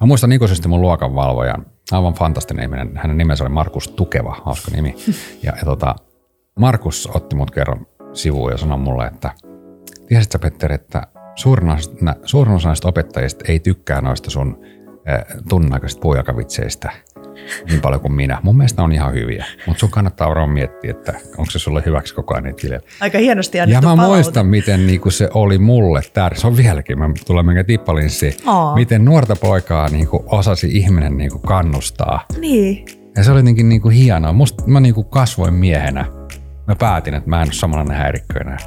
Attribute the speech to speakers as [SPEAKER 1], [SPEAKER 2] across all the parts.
[SPEAKER 1] Mä muistan ikuisesti mun luokanvalvojan, aivan fantastinen ihminen. Hänen nimensä oli Markus Tukeva, hauska nimi. Ja, ja tota, Markus otti mut kerran sivuun ja sanoi mulle, että tiesit sä Petteri, että suurin osa, suurin osa näistä opettajista ei tykkää noista sun tunnaikaisista puujalkavitseistä niin paljon kuin minä. Mun mielestä on ihan hyviä, mutta sun kannattaa varmaan miettiä, että onko se sulle hyväksi koko ajan niitä.
[SPEAKER 2] Aika hienosti
[SPEAKER 1] Ja mä
[SPEAKER 2] palaute.
[SPEAKER 1] muistan, miten niinku se oli mulle tärkeä. Se on vieläkin, mä tulen mennä tippalinssiin. Miten nuorta poikaa niinku osasi ihminen niinku kannustaa.
[SPEAKER 2] Niin.
[SPEAKER 1] Ja se oli jotenkin niinku hienoa. Musta mä niinku kasvoin miehenä. Mä päätin, että mä en ole samanlainen häirikkö enää.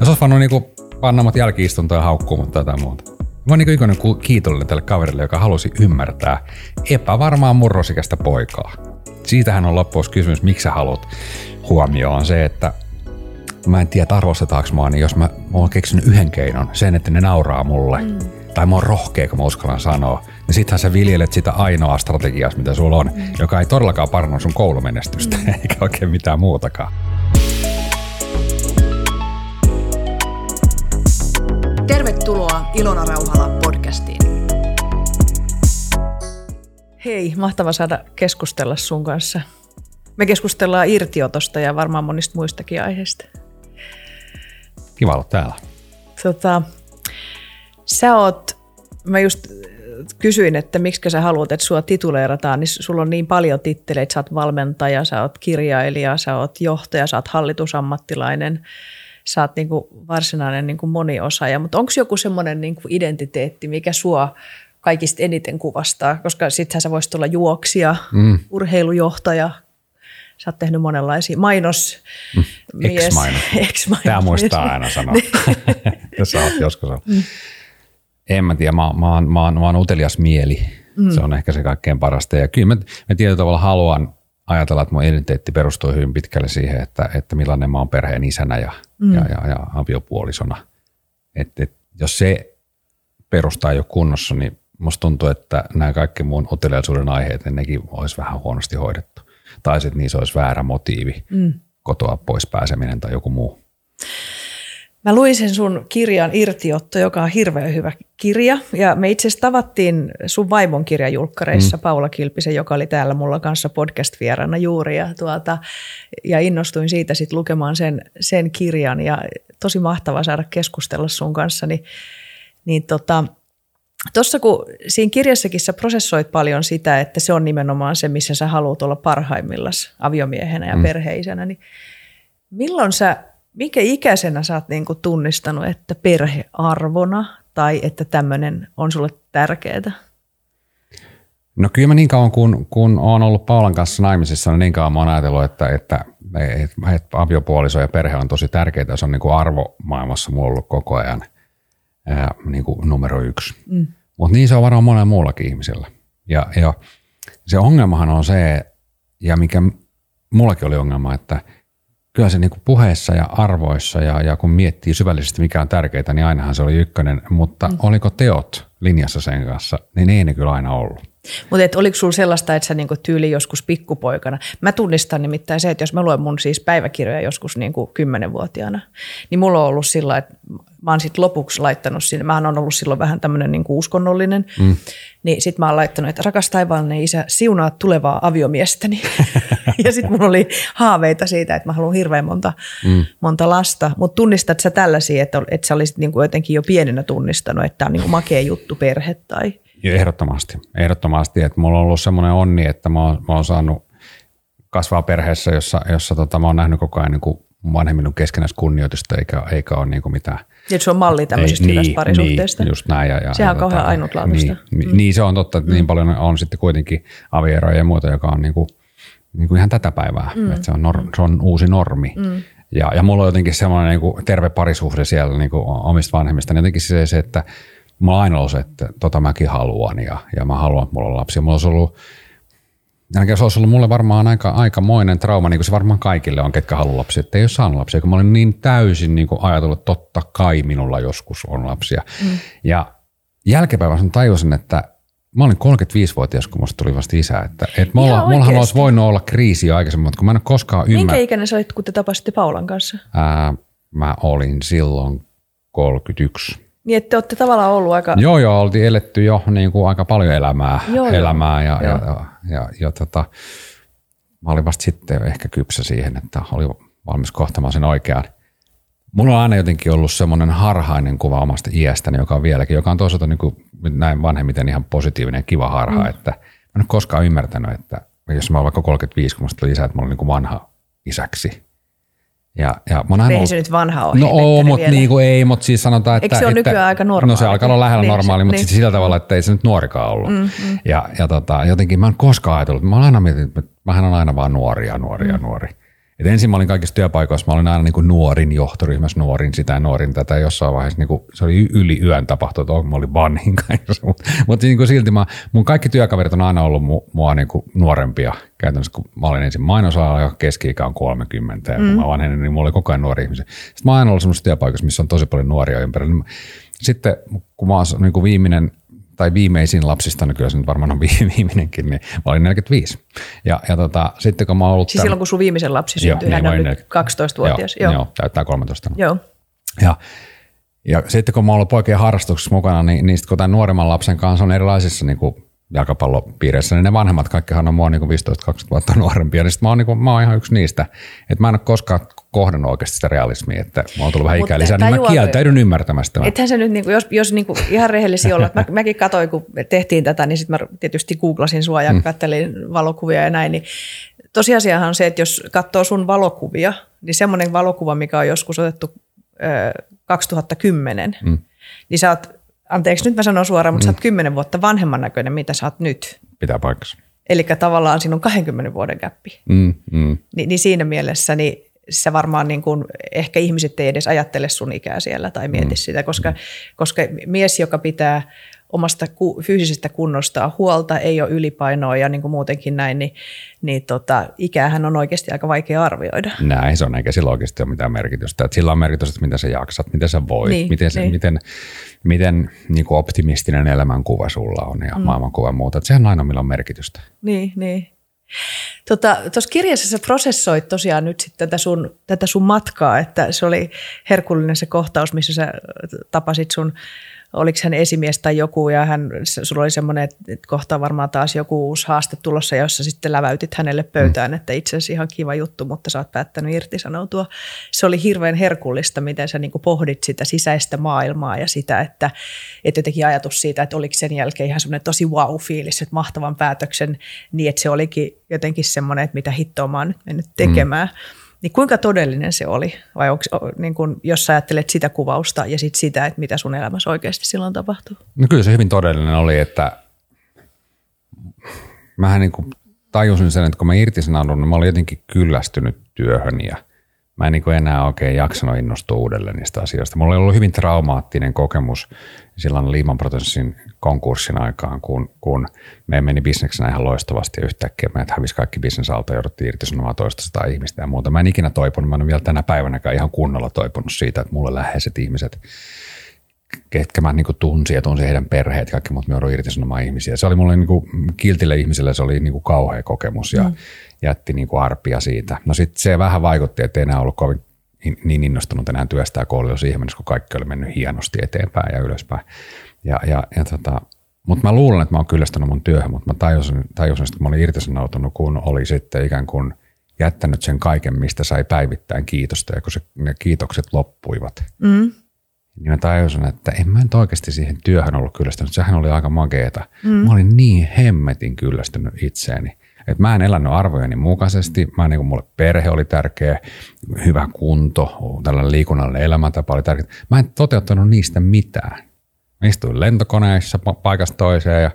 [SPEAKER 1] Ja se olisi voinut niinku panna mut jälkiistuntoon ja haukkuu mut tai jotain muuta. Mä oon ikoinen ku- kiitollinen tälle kaverille, joka halusi ymmärtää epävarmaa murrosikäistä poikaa. Siitähän on loppuus kysymys, miksi sä haluat huomioon se, että mä en tiedä arvostetaanko mua, niin jos mä, mä oon keksinyt yhden keinon, sen, että ne nauraa mulle, mm. tai mä oon rohkea, kun mä uskallan sanoa, niin sittenhän sä viljelet sitä ainoaa strategiaa, mitä sulla on, mm. joka ei todellakaan paranna sun koulumenestystä, mm. eikä oikein mitään muutakaan.
[SPEAKER 3] Tervetuloa Ilona Rauhala podcastiin.
[SPEAKER 2] Hei, mahtava saada keskustella sun kanssa. Me keskustellaan irtiotosta ja varmaan monista muistakin aiheista.
[SPEAKER 1] Kiva olla täällä.
[SPEAKER 2] Tota, sä oot, mä just kysyin, että miksi sä haluat, että sua tituleerataan, niin sulla on niin paljon titteleitä. Sä oot valmentaja, sä oot kirjailija, sä oot johtaja, sä oot hallitusammattilainen, sä oot niinku varsinainen niinku moniosaaja. Mutta onko joku semmoinen niinku identiteetti, mikä sua kaikista eniten kuvastaa? Koska sittenhän sä voisit olla juoksija, mm. urheilujohtaja, Sä oot tehnyt monenlaisia mainos. mies-
[SPEAKER 1] Ex-mainos.
[SPEAKER 2] Ex-mainos.
[SPEAKER 1] Tämä muistaa aina sanoa, jos sä oot joskus ollut. En mä tiedä, mä, mä, oon, mä, oon, mä oon utelias mieli. Mm. Se on ehkä se kaikkein parasta. Ja kyllä mä, mä tietyllä tavalla haluan ajatella, että mun identiteetti perustuu hyvin pitkälle siihen, että, että millainen mä oon perheen isänä ja, mm. ja, ja, ja aviopuolisona. Et, et, jos se perusta ei ole kunnossa, niin musta tuntuu, että nämä kaikki mun uteliaisuuden aiheet, niin nekin olisi vähän huonosti hoidettu. Tai sitten niissä olisi väärä motiivi, mm. kotoa pois pääseminen tai joku muu.
[SPEAKER 2] Mä luin sen sun kirjan Irtiotto, joka on hirveän hyvä kirja. Ja me itse asiassa tavattiin sun vaimon kirjajulkkareissa mm. Paula Kilpisen, joka oli täällä mulla kanssa podcast-vieraana juuri. Ja, tuota, ja innostuin siitä sitten lukemaan sen, sen kirjan ja tosi mahtavaa saada keskustella sun kanssa. Niin, niin tota, Tuossa kun siinä kirjassakin sä prosessoit paljon sitä, että se on nimenomaan se, missä sä haluat olla parhaimmillas aviomiehenä ja mm. perheisänä, niin milloin sä, minkä ikäisenä sä oot niinku tunnistanut, että perhearvona tai että tämmöinen on sulle tärkeää?
[SPEAKER 1] No kyllä mä niin kauan, kun, kun olen ollut Paulan kanssa naimisissa, niin, niin kauan mä oon ajatellut, että, että, että, että aviopuoliso ja perhe on tosi tärkeää. Se on niin kuin arvomaailmassa mulla ollut koko ajan ää, niin kuin numero yksi. Mm. Mutta niin se on varmaan monella muullakin ihmisellä. Ja, ja se ongelmahan on se, ja mikä mullakin oli ongelma, että kyllä se niin kuin puheessa ja arvoissa ja, ja kun miettii syvällisesti mikä on tärkeää, niin ainahan se oli ykkönen, mutta mm. oliko teot linjassa sen kanssa, niin ei ne kyllä aina ollut.
[SPEAKER 2] Mutta oliko sulla sellaista, että sä niinku tyyli joskus pikkupoikana, mä tunnistan nimittäin se, että jos mä luen mun siis päiväkirjoja joskus niinku kymmenenvuotiaana, niin mulla on ollut sillä että mä oon sitten lopuksi laittanut sinne, mä oon ollut silloin vähän tämmöinen niinku uskonnollinen, mm. niin sit mä oon laittanut, että rakas taivaallinen isä, siunaa tulevaa aviomiestäni. ja sitten mulla oli haaveita siitä, että mä haluan hirveän monta, mm. monta lasta, mutta tunnistat sä tällaisia, että, että sä olisit niinku jotenkin jo pienenä tunnistanut, että tämä on niinku makea juttu perhe tai...
[SPEAKER 1] Ehdottomasti. Ehdottomasti, että mulla on ollut semmoinen onni, että mä oon, mä oon saanut kasvaa perheessä, jossa, jossa tota, mä oon nähnyt koko ajan niin vanhemmin keskenäistä kunnioitusta, eikä, eikä ole niin mitään.
[SPEAKER 2] Ja se on malli tämmöisestä hyvästä
[SPEAKER 1] niin,
[SPEAKER 2] parisuhteesta.
[SPEAKER 1] Niin, just näin. Ja, ja,
[SPEAKER 2] Sehän on
[SPEAKER 1] ja,
[SPEAKER 2] kauhean
[SPEAKER 1] tota,
[SPEAKER 2] ainutlaatuista.
[SPEAKER 1] Niin, mm. niin, se on totta, että mm. niin paljon on sitten kuitenkin avieroja ja muuta, joka on niin kuin, niin kuin ihan tätä päivää. Mm. Että se, on nor, se on uusi normi. Mm. Ja, ja mulla on jotenkin semmoinen niin kuin terve parisuhde siellä niin kuin omista vanhemmista. Niin jotenkin se, se, että mulla on aina ollut se, että tota mäkin haluan ja, ja mä haluan, että mulla on lapsia. Mulla olisi ollut, ainakin se olisi ollut mulle varmaan aika, aikamoinen trauma, niin kuin se varmaan kaikille on, ketkä haluaa lapsia, että ei ole saanut lapsia, kun mä olin niin täysin niin kuin ajatellut, että totta kai minulla joskus on lapsia. Mm. Ja jälkipäivässä tajusin, että mä olin 35-vuotias, kun musta tuli vasta isä, että, että mulla, mullahan olisi voinut olla kriisi jo aikaisemmin, mutta kun mä en ole koskaan ymmärtänyt.
[SPEAKER 2] Minkä ikäinen sä olit, kun te tapasitte Paulan kanssa?
[SPEAKER 1] Ää, mä olin silloin 31.
[SPEAKER 2] Niin, että te olette tavallaan ollut aika...
[SPEAKER 1] Joo, joo, oltiin eletty jo niin kuin aika paljon elämää,
[SPEAKER 2] Joo,
[SPEAKER 1] elämää ja, ja,
[SPEAKER 2] Joo.
[SPEAKER 1] ja, ja, ja tota, mä olin vasta sitten ehkä kypsä siihen, että oli valmis kohtamaan sen oikean. Mulla on aina jotenkin ollut semmoinen harhainen kuva omasta iästäni, joka on vieläkin, joka on toisaalta niin kuin näin vanhemmiten ihan positiivinen ja kiva harha, mm. että mä en ole koskaan ymmärtänyt, että jos mä olen vaikka 35, kun tuli isä, että mä olen niin kuin vanha isäksi. Ja, ja mä
[SPEAKER 2] Eihän
[SPEAKER 1] ollut-
[SPEAKER 2] se nyt vanha ole.
[SPEAKER 1] No oo, mutta niinku ei, mutta siis sanotaan, että...
[SPEAKER 2] Eikö se ole
[SPEAKER 1] että,
[SPEAKER 2] nykyään aika normaali?
[SPEAKER 1] No se alkaa olla lähellä
[SPEAKER 2] Niin,
[SPEAKER 1] normaali,
[SPEAKER 2] se-
[SPEAKER 1] mutta
[SPEAKER 2] niin.
[SPEAKER 1] niin. sillä tavalla, että ei se nyt nuorikaan ollut. Mm, mm. Ja, ja tota, jotenkin mä en koskaan ajatellut, mä oon aina miettinyt, että mähän on aina vaan nuori ja nuori ja nuori. Et ensin mä olin kaikissa työpaikoissa, mä olin aina niin kuin nuorin johtoryhmässä, nuorin sitä ja nuorin tätä. Jossain vaiheessa niin kuin, se oli yli yön tapahtunut, että mä olin vanhin kaikissa. Mutta mut niin kuin silti mä, mun kaikki työkaverit on aina ollut mu, mua niin kuin nuorempia. Käytännössä kun mä olin ensin mainosalalla ja keski-ikä on 30 ja kun mä vanhenin, niin mulla oli koko ajan nuori ihmisiä. Sitten mä oon aina ollut semmoisessa työpaikassa, missä on tosi paljon nuoria ympärillä. Sitten kun mä oon niin kuin viimeinen tai viimeisin lapsista, niin kyllä se nyt varmaan on vi- viimeinenkin, niin mä olin 45. Ja, ja tota, sitten kun mä ollut...
[SPEAKER 2] Siis
[SPEAKER 1] tämän-
[SPEAKER 2] silloin, kun sun viimeisen lapsi syntyi,
[SPEAKER 1] niin,
[SPEAKER 2] hän
[SPEAKER 1] mä
[SPEAKER 2] on
[SPEAKER 1] olin
[SPEAKER 2] nyt
[SPEAKER 1] neljä-
[SPEAKER 2] 12-vuotias.
[SPEAKER 1] Joo,
[SPEAKER 2] Joo.
[SPEAKER 1] joo, täyttää 13.
[SPEAKER 2] Joo.
[SPEAKER 1] Ja, ja sitten kun mä oon ollut poikien harrastuksessa mukana, niin, niin sitten kun tämän nuoremman lapsen kanssa on erilaisissa niin kuin jalkapallopiireissä, niin ne vanhemmat kaikkihan on mua niin 15-20 vuotta nuorempia, niin sit mä oon, niin kuin, mä oon ihan yksi niistä. Että mä en ole koskaan kohdannut oikeasti sitä realismia, että mä oon tullut vähän ikää lisää, niin mä kieltäydyn ymmärtämästä.
[SPEAKER 2] Ethän se nyt, niinku, jos, jos niinku ihan rehellisiä olla, että mä, mäkin katsoin, kun tehtiin tätä, niin sitten mä tietysti googlasin sua ja mm. kattelin valokuvia ja näin, niin tosiasiahan on se, että jos katsoo sun valokuvia, niin semmoinen valokuva, mikä on joskus otettu ö, 2010, mm. niin sä oot, anteeksi nyt mä sanon suoraan, mutta mm. sä oot 10 vuotta vanhemman näköinen, mitä sä oot nyt.
[SPEAKER 1] Pitää paikkansa.
[SPEAKER 2] Eli tavallaan siinä on 20 vuoden käppi.
[SPEAKER 1] Mm, mm.
[SPEAKER 2] Ni, niin siinä mielessä niin se varmaan niin kuin, ehkä ihmiset ei edes ajattele sun ikää siellä tai mieti mm. sitä, koska, koska mies, joka pitää omasta ku, fyysisestä kunnostaan huolta, ei ole ylipainoa ja niin kuin muutenkin näin, niin, niin tota, ikäähän on oikeasti aika vaikea arvioida.
[SPEAKER 1] Näin se on, eikä sillä oikeasti ole mitään merkitystä. Että sillä on merkitystä, että miten sä jaksat, miten sä voit,
[SPEAKER 2] Niin,
[SPEAKER 1] miten, se,
[SPEAKER 2] niin.
[SPEAKER 1] miten, miten niin kuin optimistinen elämänkuva sulla on ja mm. maailmankuva ja muuta. Että sehän on aina, millä on merkitystä.
[SPEAKER 2] Niin, niin. Tuossa tota, kirjassa sä prosessoit tosiaan nyt sitten tätä sun, tätä sun matkaa, että se oli herkullinen se kohtaus, missä sä tapasit sun, oliko hän esimies tai joku, ja hän, sulla oli semmoinen, että kohta varmaan taas joku uusi haaste tulossa, jossa sitten läväytit hänelle pöytään, mm. että itse asiassa ihan kiva juttu, mutta sä oot päättänyt irtisanoutua. Se oli hirveän herkullista, miten sä niin pohdit sitä sisäistä maailmaa ja sitä, että, että jotenkin ajatus siitä, että oliko sen jälkeen ihan semmoinen tosi wow-fiilis, että mahtavan päätöksen, niin että se olikin jotenkin semmoinen, että mitä hittoa mä oon nyt mennyt tekemään. Mm. Niin kuinka todellinen se oli? Vai onko, niin kun, jos sä ajattelet sitä kuvausta ja sit sitä, että mitä sun elämässä oikeasti silloin tapahtuu?
[SPEAKER 1] No kyllä se hyvin todellinen oli, että mähän niin kuin tajusin sen, että kun mä irtisanoudun, niin mä olin jotenkin kyllästynyt työhön ja mä en niin kuin enää oikein jaksanut innostua uudelleen niistä asioista. Mulla oli ollut hyvin traumaattinen kokemus silloin Lehman Brothersin konkurssin aikaan, kun, kun me meni bisneksenä ihan loistavasti ja yhtäkkiä meidät hävisi kaikki bisnesalta jouduttiin irtisanomaan toista ihmistä ja muuta. Mä en ikinä toipunut, mä en vielä tänä päivänäkään ihan kunnolla toipunut siitä, että mulle läheiset ihmiset ketkä mä niin tunsin ja tunsin heidän perheet, kaikki muut me joudun irtisanomaan ihmisiä. Se oli mulle niin kuin, kiltille ihmiselle se oli niin kuin kauhea kokemus ja mm. jätti niin kuin arpia siitä. No sitten se vähän vaikutti, että ei enää ollut kovin in- niin innostunut enää työstää, jo siihen mennessä, kun kaikki oli mennyt hienosti eteenpäin ja ylöspäin. Ja, ja, ja tota, mutta mä luulen, että mä oon kyllästynyt mun työhön, mutta mä tajusin, tajusin että mä olin irtisanoutunut, kun oli sitten ikään kuin jättänyt sen kaiken, mistä sai päivittäin kiitosta, ja kun se, ne kiitokset loppuivat,
[SPEAKER 2] Mm.
[SPEAKER 1] Niin mä tajusin, että en mä nyt oikeasti siihen työhön ollut kyllästynyt. Sehän oli aika makeeta. Mm. Mä olin niin hemmetin kyllästynyt itseeni. Että mä en elänyt arvojeni mukaisesti. Mä niin mulle perhe oli tärkeä, hyvä kunto, tällainen liikunnallinen elämäntapa oli tärkeä. Mä en toteuttanut niistä mitään. Mä istuin lentokoneissa pa- paikasta toiseen ja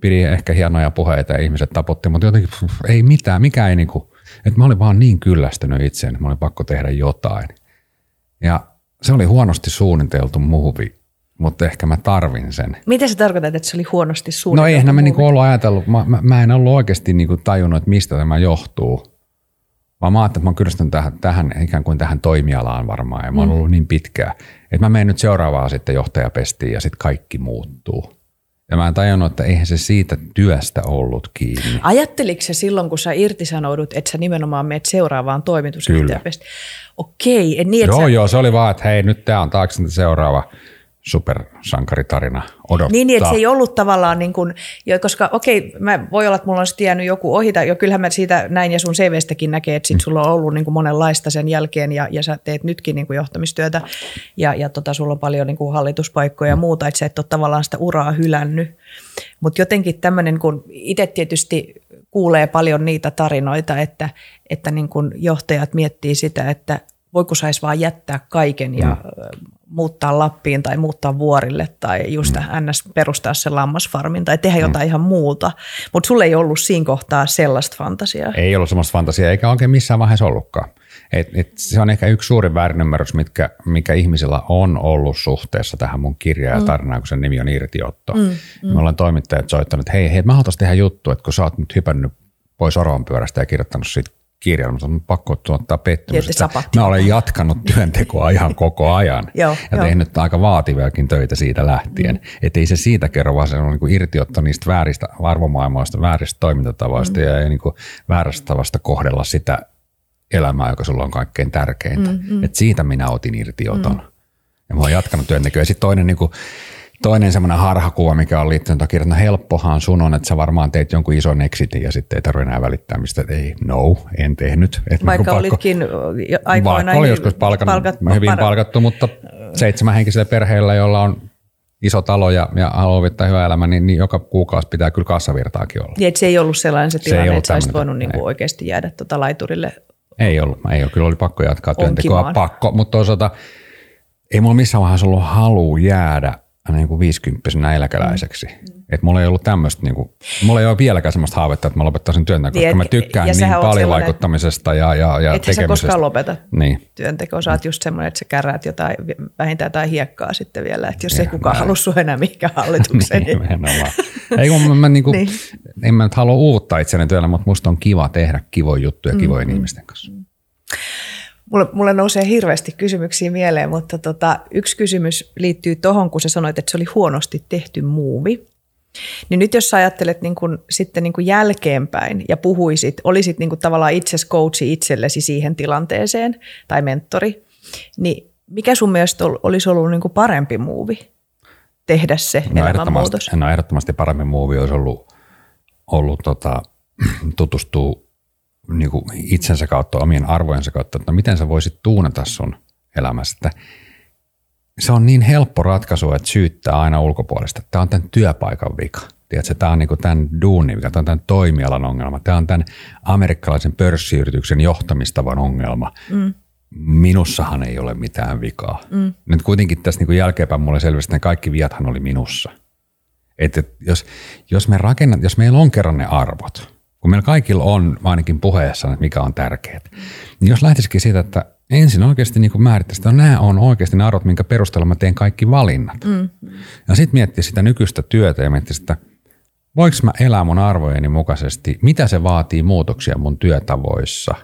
[SPEAKER 1] pidin ehkä hienoja puheita ja ihmiset taputti, mutta jotenkin pff, ei mitään, mikä ei niinku, että mä olin vaan niin kyllästynyt itseeni, että mä olin pakko tehdä jotain. Ja se oli huonosti suunniteltu muovi, mutta ehkä mä tarvin sen.
[SPEAKER 2] Miten sä tarkoitat, että se oli huonosti
[SPEAKER 1] No
[SPEAKER 2] suunniteltu?
[SPEAKER 1] eihän mä niinku ollut ajatellut, mä, mä, mä en ollut oikeasti niinku tajunnut, että mistä tämä johtuu. Vaan mä ajattelin, että mä oon kyllästynyt tähän, tähän, ikään kuin tähän toimialaan varmaan, ja mä oon ollut niin pitkään, että mä menen nyt seuraavaan sitten johtajapestiin ja sitten kaikki muuttuu. Ja mä en tajunnut, että eihän se siitä työstä ollut kiinni.
[SPEAKER 2] Ajatteliko se silloin, kun sä irtisanoudut, että sä nimenomaan meet seuraavaan toimitusjohtajapestiin? Okei, et niin,
[SPEAKER 1] Joo,
[SPEAKER 2] sä,
[SPEAKER 1] joo, se oli vaan, että hei, nyt tämä on taakse seuraava supersankaritarina odottaa.
[SPEAKER 2] Niin, niin, että se ei ollut tavallaan niin kuin, jo, koska okei, mä, voi olla, että mulla on sitten jäänyt joku ohi, tai jo kyllähän mä siitä näin ja sun CVstäkin näkee, että sit sulla on ollut niin kuin monenlaista sen jälkeen, ja, ja sä teet nytkin niin kuin johtamistyötä, ja, ja tota, sulla on paljon niin kuin hallituspaikkoja ja muuta, että sä et ole tavallaan sitä uraa hylännyt. Mutta jotenkin tämmöinen, kun itse tietysti kuulee paljon niitä tarinoita, että, että niin kuin johtajat miettii sitä, että voiko saisi vaan jättää kaiken ja mm muuttaa Lappiin tai muuttaa vuorille tai just mm. ns. perustaa sen lammasfarmin tai tehdä mm. jotain ihan muuta. Mutta sulle ei ollut siinä kohtaa sellaista fantasiaa.
[SPEAKER 1] Ei ollut sellaista fantasiaa eikä oikein missään vaiheessa ollutkaan. Et, et se on ehkä yksi suuri väärinymmärrys, mitkä, mikä ihmisillä on ollut suhteessa tähän mun kirjaan ja mm. tarinaan, kun sen nimi on Irtiotto. Mm, mm. Me ollaan toimittajat soittanut, että hei, hei, mä haluaisin tehdä juttu, että kun sä oot nyt hypännyt pois Oron pyörästä ja kirjoittanut siitä mutta on pakko tuottaa pettymys. Mä olen jatkanut työntekoa ihan koko ajan
[SPEAKER 2] joo,
[SPEAKER 1] ja jo. tehnyt aika vaativiakin töitä siitä lähtien. Mm. Että ei se siitä kerro, vaan se on niin irtiotto niistä vääristä arvomaailmoista, vääristä toimintatavoista mm. ja niin kuin väärästä tavasta kohdella sitä elämää, joka sulla on kaikkein tärkeintä. Mm, mm. Että siitä minä otin irtioton. Mm. Ja mä oon jatkanut työntekoa. Ja sitten toinen niin kuin, toinen semmoinen harhakuva, mikä on liittynyt kirjaan, no helppohan sun on, että sä varmaan teit jonkun ison exitin ja sitten ei tarvitse enää välittää mistä, että ei, no, en tehnyt.
[SPEAKER 2] Et vaikka
[SPEAKER 1] pakko,
[SPEAKER 2] olitkin aikoina
[SPEAKER 1] vaikka oli joskus palkat, palkat, hyvin par... palkattu, mutta seitsemänhenkisellä perheellä, jolla on iso talo ja, ja haluaa viettää hyvä elämä, niin, niin, joka kuukausi pitää kyllä kassavirtaakin olla.
[SPEAKER 2] Niin, se ei ollut sellainen se tilanne, se että sä olisit voinut niin kuin oikeasti jäädä tuota laiturille
[SPEAKER 1] ei ollut, ei ollut. Kyllä oli pakko jatkaa työntekoa, pakko, mutta toisaalta ei mulla missään vaiheessa ollut halu jäädä niin kuin 50 eläkeläiseksi. Mm. Et mulla ei ollut tämmöistä, niin kuin, mulla ei ole vieläkään semmoista haavetta, että mä lopettaisin työntekoa, koska niin, mä tykkään niin paljon vaikuttamisesta ja, ja, ja tekemisestä.
[SPEAKER 2] sä koskaan lopeta niin. työntekoa, sä oot just semmoinen, että sä kärräät jotain, vähintään jotain hiekkaa sitten vielä, että jos ei kukaan halua sun enää mihinkään hallitukseen. niin,
[SPEAKER 1] niin. ei kun mä, mä niin kuin, niin. en mä nyt halua uutta itseni työllä, mutta musta on kiva tehdä kivoja juttuja mm. kivojen ihmisten kanssa. Mm.
[SPEAKER 2] Mulle, mulle nousee hirveästi kysymyksiä mieleen, mutta tota, yksi kysymys liittyy tuohon, kun sä sanoit, että se oli huonosti tehty muuvi. Niin nyt jos sä ajattelet niin kun, sitten niin kun jälkeenpäin ja puhuisit, olisit niin kun tavallaan itses coachi itsellesi siihen tilanteeseen tai mentori, niin mikä sun mielestä olisi ollut niin parempi muuvi tehdä se no elämänmuutos?
[SPEAKER 1] No ehdottomasti parempi muuvi olisi ollut, ollut tota, tutustua niin kuin itsensä kautta, omien arvojensa kautta, että no miten sä voisit tuunata sun elämästä. Se on niin helppo ratkaisu, että syyttää aina ulkopuolesta. Tämä on tämän työpaikan vika. Tiedätkö, tämä on niin kuin tämän duunin vika, tämä on tämän toimialan ongelma, tämä on tämän amerikkalaisen pörssiyrityksen johtamistavan ongelma. Mm. Minussahan ei ole mitään vikaa. Mm. Nyt kuitenkin tässä niin kuin jälkeenpäin mulle selvästi, että kaikki viathan oli minussa. Että jos, jos, me rakennat, jos meillä on kerran ne arvot – kun meillä kaikilla on ainakin puheessa, että mikä on tärkeää, niin jos lähtisikin siitä, että ensin oikeasti niin määrittäisi, että nämä on oikeasti ne arvot, minkä perusteella mä teen kaikki valinnat. Mm. Ja sitten miettiä sitä nykyistä työtä ja miettiä sitä, voiko mä elää mun arvojeni mukaisesti, mitä se vaatii muutoksia mun työtavoissa,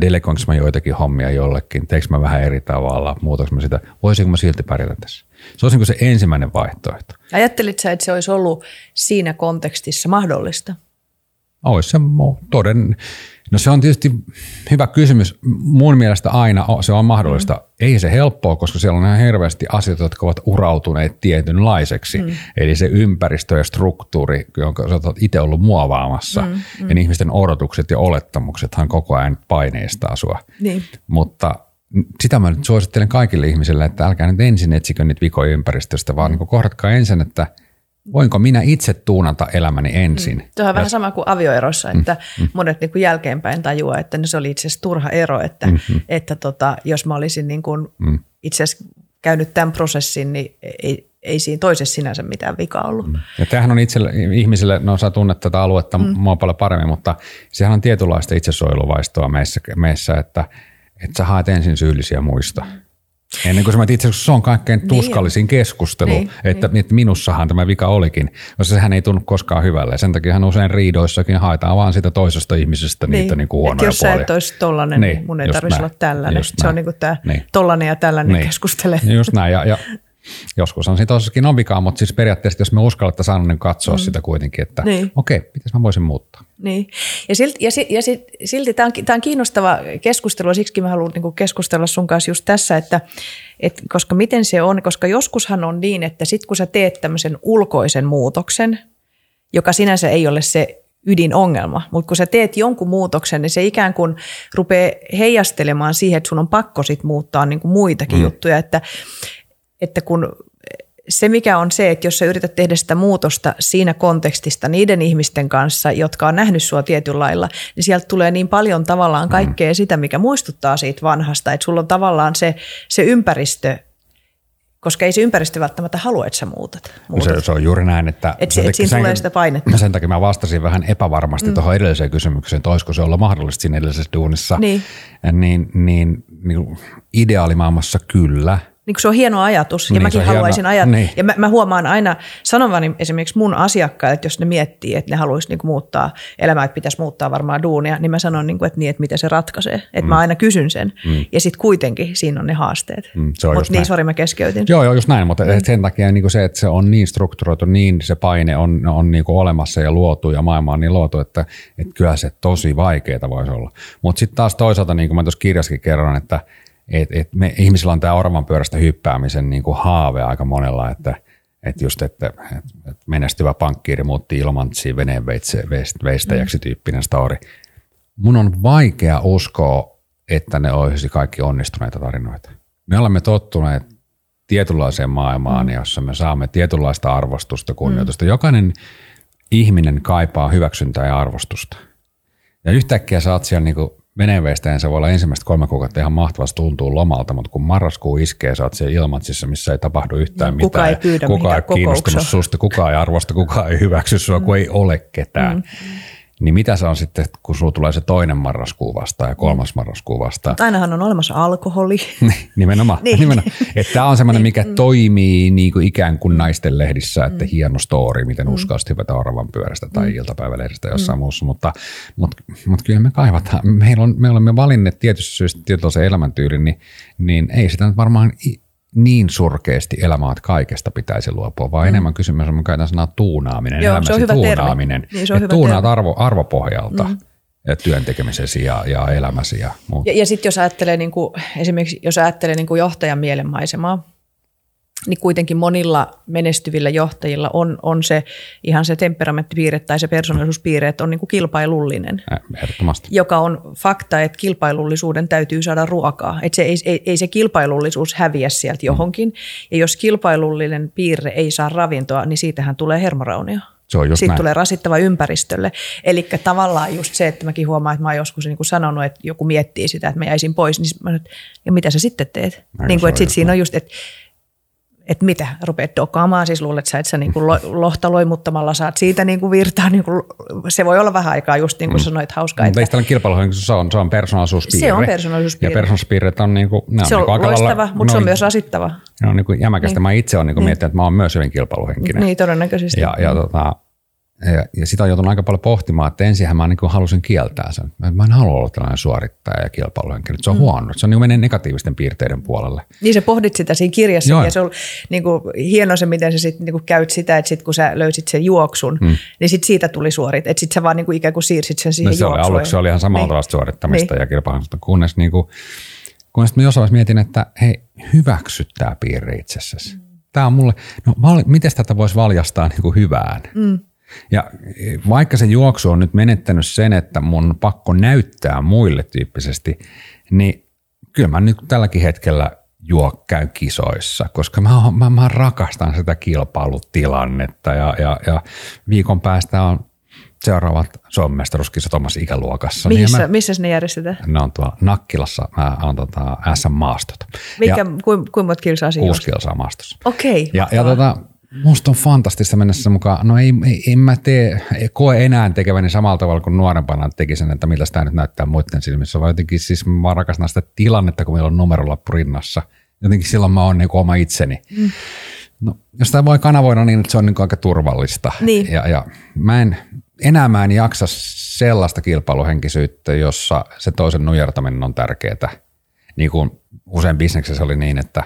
[SPEAKER 1] delegoinko mä joitakin hommia jollekin, teekö mä vähän eri tavalla, muutoinko mä sitä, voisinko mä silti pärjätä tässä. Se olisi niin se ensimmäinen vaihtoehto.
[SPEAKER 2] Ajattelit sä, että se olisi ollut siinä kontekstissa mahdollista?
[SPEAKER 1] Olisi se toden, no se on tietysti hyvä kysymys. Mun mielestä aina se on mahdollista. Mm. Ei se helppoa, koska siellä on ihan hirveästi asioita, jotka ovat urautuneet tietynlaiseksi. Mm. Eli se ympäristö ja struktuuri, jonka sä olet itse ollut muovaamassa. Mm. Mm. Ja ihmisten odotukset ja olettamuksethan koko ajan paineistaa sua. Niin. Mutta sitä mä nyt suosittelen kaikille ihmisille, että älkää nyt ensin etsikö niitä vikoja ympäristöstä, vaan mm. niin kohdatkaa ensin, että – voinko minä itse tuunata elämäni ensin. Mm.
[SPEAKER 2] Tuo on vähän sama kuin avioerossa, että mm. mm. monet niin kuin jälkeenpäin tajuaa, että se oli itse asiassa turha ero, että, mm-hmm. että tota, jos mä olisin niin kuin mm. itse asiassa käynyt tämän prosessin, niin ei, ei siinä toisessa sinänsä mitään vikaa ollut. Mm.
[SPEAKER 1] Ja tämähän on itselle, ihmisille, no sä tunnet tätä aluetta mm. mua paljon paremmin, mutta sehän on tietynlaista itsesuojeluvaistoa meissä, meissä että, että sä haet ensin syyllisiä muista. Mm Ennen kuin sä itse asiassa se on kaikkein niin. tuskallisin niin. keskustelu, niin, että, niin. minussahan tämä vika olikin, koska sehän ei tunnu koskaan hyvälle. Sen takia hän usein riidoissakin haetaan vaan sitä toisesta ihmisestä niin. niitä niin kuin huonoja
[SPEAKER 2] jos puolia. Jos sä et olisi tollainen, niin, mun ei tarvitsisi olla tällainen. Just se näin. on niin kuin tämä niin. tollainen ja tällainen niin. keskustelee.
[SPEAKER 1] Just näin. Ja, ja joskus on siitä tosiaankin omikaan, mutta siis periaatteessa jos me uskalletaan sanoa, niin katsoa mm. sitä kuitenkin, että
[SPEAKER 2] Niin.
[SPEAKER 1] okei, okay, miten mä voisin muuttaa.
[SPEAKER 2] Niin. Ja silti, ja, si, ja si, silti tämä on, tää on kiinnostava keskustelu, siksi mä haluan niin keskustella sun kanssa just tässä, että et, koska miten se on, koska joskushan on niin, että sit kun sä teet tämmöisen ulkoisen muutoksen, joka sinänsä ei ole se ydinongelma, mutta kun sä teet jonkun muutoksen, niin se ikään kuin rupeaa heijastelemaan siihen, että sun on pakko sit muuttaa niin kuin muitakin mm. juttuja, että, että kun se mikä on se, että jos sä yrität tehdä sitä muutosta siinä kontekstista niiden ihmisten kanssa, jotka on nähnyt sua tietyllä lailla, niin sieltä tulee niin paljon tavallaan kaikkea sitä, mikä muistuttaa siitä vanhasta, että sulla on tavallaan se, se ympäristö, koska ei se ympäristö välttämättä halua, että sä muutat.
[SPEAKER 1] No
[SPEAKER 2] muutat.
[SPEAKER 1] Se, se on juuri näin, että...
[SPEAKER 2] Et se- et siinä
[SPEAKER 1] sen-
[SPEAKER 2] tulee sitä painetta.
[SPEAKER 1] Sen takia mä vastasin vähän epävarmasti mm. tuohon edelliseen kysymykseen, että olisiko se olla mahdollista siinä edellisessä duunissa.
[SPEAKER 2] Niin.
[SPEAKER 1] Niin, niin, niin ideaalimaailmassa kyllä.
[SPEAKER 2] Niin se on hieno ajatus, ja
[SPEAKER 1] Niin,
[SPEAKER 2] mäkin haluaisin ajatella.
[SPEAKER 1] niin.
[SPEAKER 2] Ja mä, mä huomaan aina sanovani esimerkiksi mun asiakkaille, että jos ne miettii, että ne haluaisi niin muuttaa elämää, että pitäisi muuttaa varmaan duunia, niin mä sanon, niin kuin, että, niin, että mitä se ratkaisee. Että mm. mä aina kysyn sen. Mm. Ja sitten kuitenkin siinä on ne haasteet.
[SPEAKER 1] Mm,
[SPEAKER 2] Mutta niin, sori, mä keskeytin.
[SPEAKER 1] Joo, joo, just näin, mutta mm. sen takia niin kuin se, että se on niin strukturoitu, niin se paine on, on niin kuin olemassa ja luotu ja maailma on niin luotu, että, että kyllä se tosi vaikeaa voisi olla. Mutta sitten taas toisaalta, niin kuin mä tuossa kirjassakin kerron, että et, et me ihmisillä on tämä oravan pyörästä hyppäämisen niin kuin haave aika monella, että että just, että, että että menestyvä pankkiiri muutti Ilmantsiin veneenveistäjäksi tyyppinen story. Mun on vaikea uskoa, että ne olisi kaikki onnistuneita tarinoita. Me olemme tottuneet tietynlaiseen maailmaan, mm. jossa me saamme tietynlaista arvostusta, kunnioitusta. Mm. Jokainen ihminen kaipaa hyväksyntää ja arvostusta. Ja yhtäkkiä sä oot siellä niinku veneenveistäjän, se voi olla ensimmäistä kolme kuukautta ihan mahtavasti tuntuu lomalta, mutta kun marraskuu iskee, sä oot siellä ilmatsissa, missä ei tapahdu yhtään
[SPEAKER 2] Niin, kukaan
[SPEAKER 1] mitään.
[SPEAKER 2] ei pyydä
[SPEAKER 1] kukaan ei kiinnostunut susta, kukaan ei arvosta, kukaan ei hyväksy sua, mm. kun ei ole ketään. Mm. Niin mitä se on sitten, kun sulla tulee se toinen marraskuu vastaan ja kolmas marraskuu vastaan?
[SPEAKER 2] Mutta ainahan on olemassa alkoholi.
[SPEAKER 1] Nimenomaan.
[SPEAKER 2] Niin.
[SPEAKER 1] niin. nimenomaan. Että tämä on semmoinen, mikä toimii niin kuin ikään kuin naisten lehdissä, että mm. hieno story, miten mm. uskalsit hypätä oravan pyörästä tai mm. iltapäivälehdestä jossain mm. muussa, mutta, mutta, mutta kyllä me kaivataan. Meillä on, me olemme valinneet tietysti syystä tietynlaisen elämäntyylin, niin, niin ei sitä nyt varmaan niin surkeasti elämää, että kaikesta pitäisi luopua, vaan mm. enemmän kysymys on, mä käytän sanaa tuunaaminen,
[SPEAKER 2] Joo, se on
[SPEAKER 1] elämäsi
[SPEAKER 2] hyvä termi.
[SPEAKER 1] tuunaaminen.
[SPEAKER 2] Niin, se on hyvä
[SPEAKER 1] tuunaat
[SPEAKER 2] termi.
[SPEAKER 1] arvo, arvopohjalta mm. ja työn tekemisesi ja, ja elämäsi ja muuta.
[SPEAKER 2] Ja, ja sitten jos ajattelee niin kuin, esimerkiksi jos ajattelee niin kuin johtajan mielenmaisemaa, niin kuitenkin monilla menestyvillä johtajilla on, on se ihan se temperamenttipiirre tai se persoonallisuuspiirre, että on niin kuin kilpailullinen.
[SPEAKER 1] Ehdottomasti.
[SPEAKER 2] joka on fakta, että kilpailullisuuden täytyy saada ruokaa. Että se ei, ei, ei se kilpailullisuus häviä sieltä johonkin. Ja jos kilpailullinen piirre ei saa ravintoa, niin siitähän tulee hermoraunia.
[SPEAKER 1] Se on just
[SPEAKER 2] Siitä
[SPEAKER 1] näin.
[SPEAKER 2] tulee rasittava ympäristölle. Eli tavallaan just se, että mäkin huomaan, että mä oon joskus niin kuin sanonut, että joku miettii sitä, että mä jäisin pois, niin mä sanon, että ja mitä sä sitten teet? Niin kuin, että sit siinä on just, että että mitä, rupeat dokaamaan, siis luulet sä, että sä niin kuin lohta loimuttamalla saat siitä niin kuin virtaa, niin kuin, se voi olla vähän aikaa just niin kuin sanoit, hauskaa.
[SPEAKER 1] Mutta eikö tällainen kilpailuhenki, se on, se on persoonallisuuspiirre.
[SPEAKER 2] Se on persoonallisuuspiirre.
[SPEAKER 1] Ja persoonallisuuspiirret on, niinku, ne on
[SPEAKER 2] se on
[SPEAKER 1] niinku aika
[SPEAKER 2] loistava,
[SPEAKER 1] lailla-
[SPEAKER 2] mutta se on
[SPEAKER 1] noin-
[SPEAKER 2] myös rasittava.
[SPEAKER 1] Ne on niinku jämäkästä. Niin. Mä itse olen niinku niin. miettinyt, että mä oon myös hyvin kilpailuhenkinen.
[SPEAKER 2] Niin, todennäköisesti.
[SPEAKER 1] Ja, ja, tota, ja, ja sitä on joutunut aika paljon pohtimaan, että ensinhän mä niinku halusin kieltää sen. Mä, en halua olla tällainen suorittaja ja kilpailuhenkinen. Se on mm. huono. Se on niinku menee negatiivisten piirteiden puolelle.
[SPEAKER 2] Niin sä pohdit sitä siinä kirjassa
[SPEAKER 1] Joo.
[SPEAKER 2] ja se on niin kuin, hieno se, miten sä sitten niin käyt sitä, että sit kun sä löysit sen juoksun, mm. niin sit siitä tuli suorit. Että sit sä vaan niin kuin ikään kuin siirsit sen siihen
[SPEAKER 1] No se oli,
[SPEAKER 2] juoksuun.
[SPEAKER 1] aluksi se oli ihan samalla
[SPEAKER 2] Niin.
[SPEAKER 1] tavalla suorittamista
[SPEAKER 2] Niin.
[SPEAKER 1] ja kilpailusta, kunnes, niin kuin, kunnes mä jossain mietin, että hei, hyväksy tämä piirre itsessäsi. Mm. Tämä on mulle, no val, miten tätä voisi valjastaa niin kuin hyvään? Mm. Ja vaikka se juoksu on nyt menettänyt sen, että mun on pakko näyttää muille tyyppisesti, niin kyllä mä nyt tälläkin hetkellä juo käy kisoissa, koska mä, mä, mä rakastan sitä kilpailutilannetta ja, ja, ja viikon päästä on seuraavat Suomen mestaruuskisat omassa ikäluokassa. Niin
[SPEAKER 2] Missä,
[SPEAKER 1] mä,
[SPEAKER 2] missä ne järjestetään?
[SPEAKER 1] ne on tuolla Nakkilassa, mä oon tota SM-maastot.
[SPEAKER 2] Mikä, kuinka kuin monta kilsaa siinä
[SPEAKER 1] kuusi kilsaa maastossa.
[SPEAKER 2] Okei.
[SPEAKER 1] Ja, ja tota, musta on fantastista mennä sen mukaan. No ei, ei, en mä tee, koe enää tekeväni samalla tavalla kuin nuorempana tekisin, että miltä tämä nyt näyttää muiden silmissä, vaan jotenkin siis mä rakastan sitä tilannetta, kun meillä on numerolappu rinnassa. Jotenkin silloin mä oon niin oma itseni. Mm. No, jos tämä voi kanavoida niin, että se on niin aika turvallista.
[SPEAKER 2] Niin.
[SPEAKER 1] Ja, ja mä en, enää mä en jaksa sellaista kilpailuhenkisyyttä, jossa se toisen nujertaminen on tärkeää. Niin kuin usein bisneksessä oli niin, että,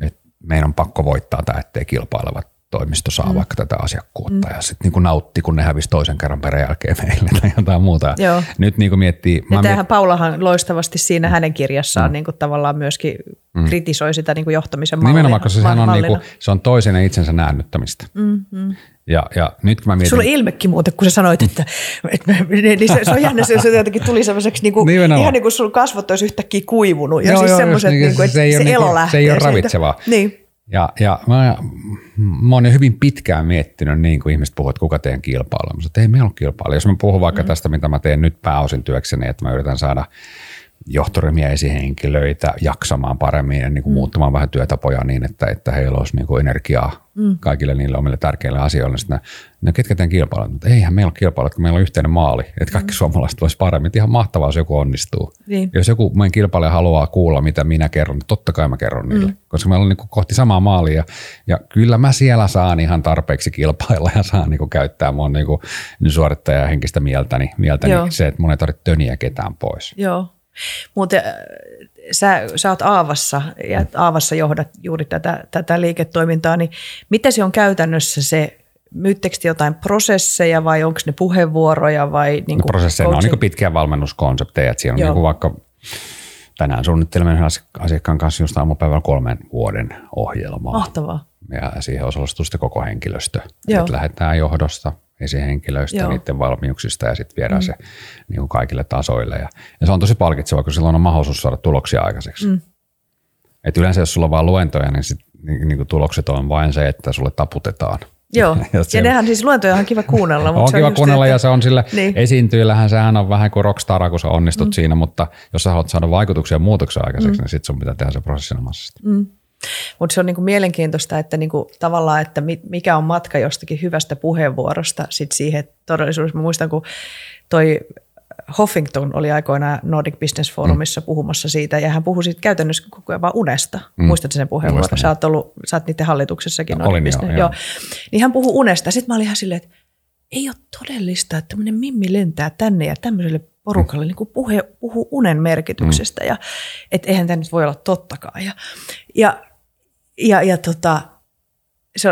[SPEAKER 1] että meidän on pakko voittaa tämä, ettei kilpailevat toimisto saa mm. vaikka tätä asiakkuutta mm. ja sitten niin nautti, kun ne hävisi toisen kerran jälkeen meille tai jotain muuta.
[SPEAKER 2] Joo.
[SPEAKER 1] Nyt niin kuin miettii...
[SPEAKER 2] Ja tämähän miet... Paulahan loistavasti siinä hänen kirjassaan mm. niin kuin tavallaan myöskin mm. kritisoi sitä niin kuin johtamisen mallia.
[SPEAKER 1] Nimenomaan, koska sehän on, niin kuin, se on toisen ja itsensä näännyttämistä. Mm, mm. Ja, ja nyt kun mä mietin...
[SPEAKER 2] Sulla ilmekin muuten, kun sä sanoit, että, että niin se, se on jännä, se, se jotenkin tuli semmoiseksi niin kuin, niin ihan niin kuin sun kasvot olisi yhtäkkiä kuivunut. Ja joo, siis joo, semmoiset, niin, niin kuin, se, ei se, se elo niin, lähtee
[SPEAKER 1] Se ei ole ravitsevaa.
[SPEAKER 2] Niin.
[SPEAKER 1] Ja, ja mä, mä oon jo hyvin pitkään miettinyt niin kuin ihmiset puhuvat, että kuka teen kilpailua. Mä että ei meillä ole kilpailua. Jos mä puhun vaikka mm. tästä, mitä mä teen nyt pääosin työkseni, että mä yritän saada johtoryhmiä esihenkilöitä jaksamaan paremmin ja niin kuin mm. muuttamaan vähän työtapoja niin, että, että heillä olisi niin kuin energiaa mm. kaikille niille omille tärkeille asioille. Sitten no ketkä tämän kilpailut? Mutta eihän meillä ole kilpailu, kun meillä on yhteinen maali, että kaikki mm. suomalaiset voisi paremmin. Että ihan mahtavaa, jos joku onnistuu. Niin. Jos joku meidän kilpailija haluaa kuulla, mitä minä kerron, niin totta kai mä kerron niille. Mm. Koska meillä on niin kuin kohti samaa maalia. Ja kyllä mä siellä saan ihan tarpeeksi kilpailla ja saan niin kuin käyttää mun niin kuin suorittaja henkistä mieltäni, mieltäni se, että mun ei tarvitse töniä ketään pois.
[SPEAKER 2] Joo. Mutta äh, sä, sä oot Aavassa ja Aavassa johdat juuri tätä, tätä liiketoimintaa, niin mitä se on käytännössä se, myyttekö jotain prosesseja vai onko ne puheenvuoroja vai? Niin
[SPEAKER 1] no, prosesseja, ne on niin pitkiä valmennuskonsepteja, että siinä on niin vaikka tänään suunnittelemme asiakkaan kanssa just aamupäivällä kolmen vuoden ohjelmaa.
[SPEAKER 2] Mahtavaa.
[SPEAKER 1] Ja siihen osallistuu sitten koko henkilöstö. Että lähdetään johdosta esihenkilöistä, Joo. niiden valmiuksista ja sitten viedään mm. se niin kuin kaikille tasoille. Ja, ja se on tosi palkitsevaa, kun silloin on mahdollisuus saada tuloksia aikaiseksi. Mm. Et yleensä jos sulla on vain luentoja, niin, sit, niin, niin kuin tulokset on vain se, että sulle taputetaan.
[SPEAKER 2] Joo, ja, ja nehän siis luentoja on kiva kuunnella.
[SPEAKER 1] Mutta on kiva on kuunnella että... ja se on sille niin. esiintyjillähän sehän on vähän kuin rockstara, kun sä onnistut mm. siinä, mutta jos sä haluat saada vaikutuksia ja muutoksia aikaiseksi, mm. niin sitten sun pitää tehdä se prosessinomaisesti. Mm.
[SPEAKER 2] Mutta se on niinku mielenkiintoista, että niinku tavallaan, että mikä on matka jostakin hyvästä puheenvuorosta sit siihen todellisuudessa. Mä muistan, kun toi Huffington oli aikoinaan Nordic Business Forumissa mm. puhumassa siitä, ja hän puhui siitä käytännössä koko ajan vaan unesta. Mm. Muistatko sen puheenvuoron? Sä oot, ollut, sä oot niiden hallituksessakin no, Nordic Business. Jo, joo. Niin hän puhui unesta. Sitten mä olin ihan silleen, että ei ole todellista, että tämmöinen mimmi lentää tänne ja tämmöiselle porukalle mm. niin puhe, puhuu unen merkityksestä. Mm. Ja että eihän tämä nyt voi olla tottakaan. Ja, ja ja, ja, tota, se,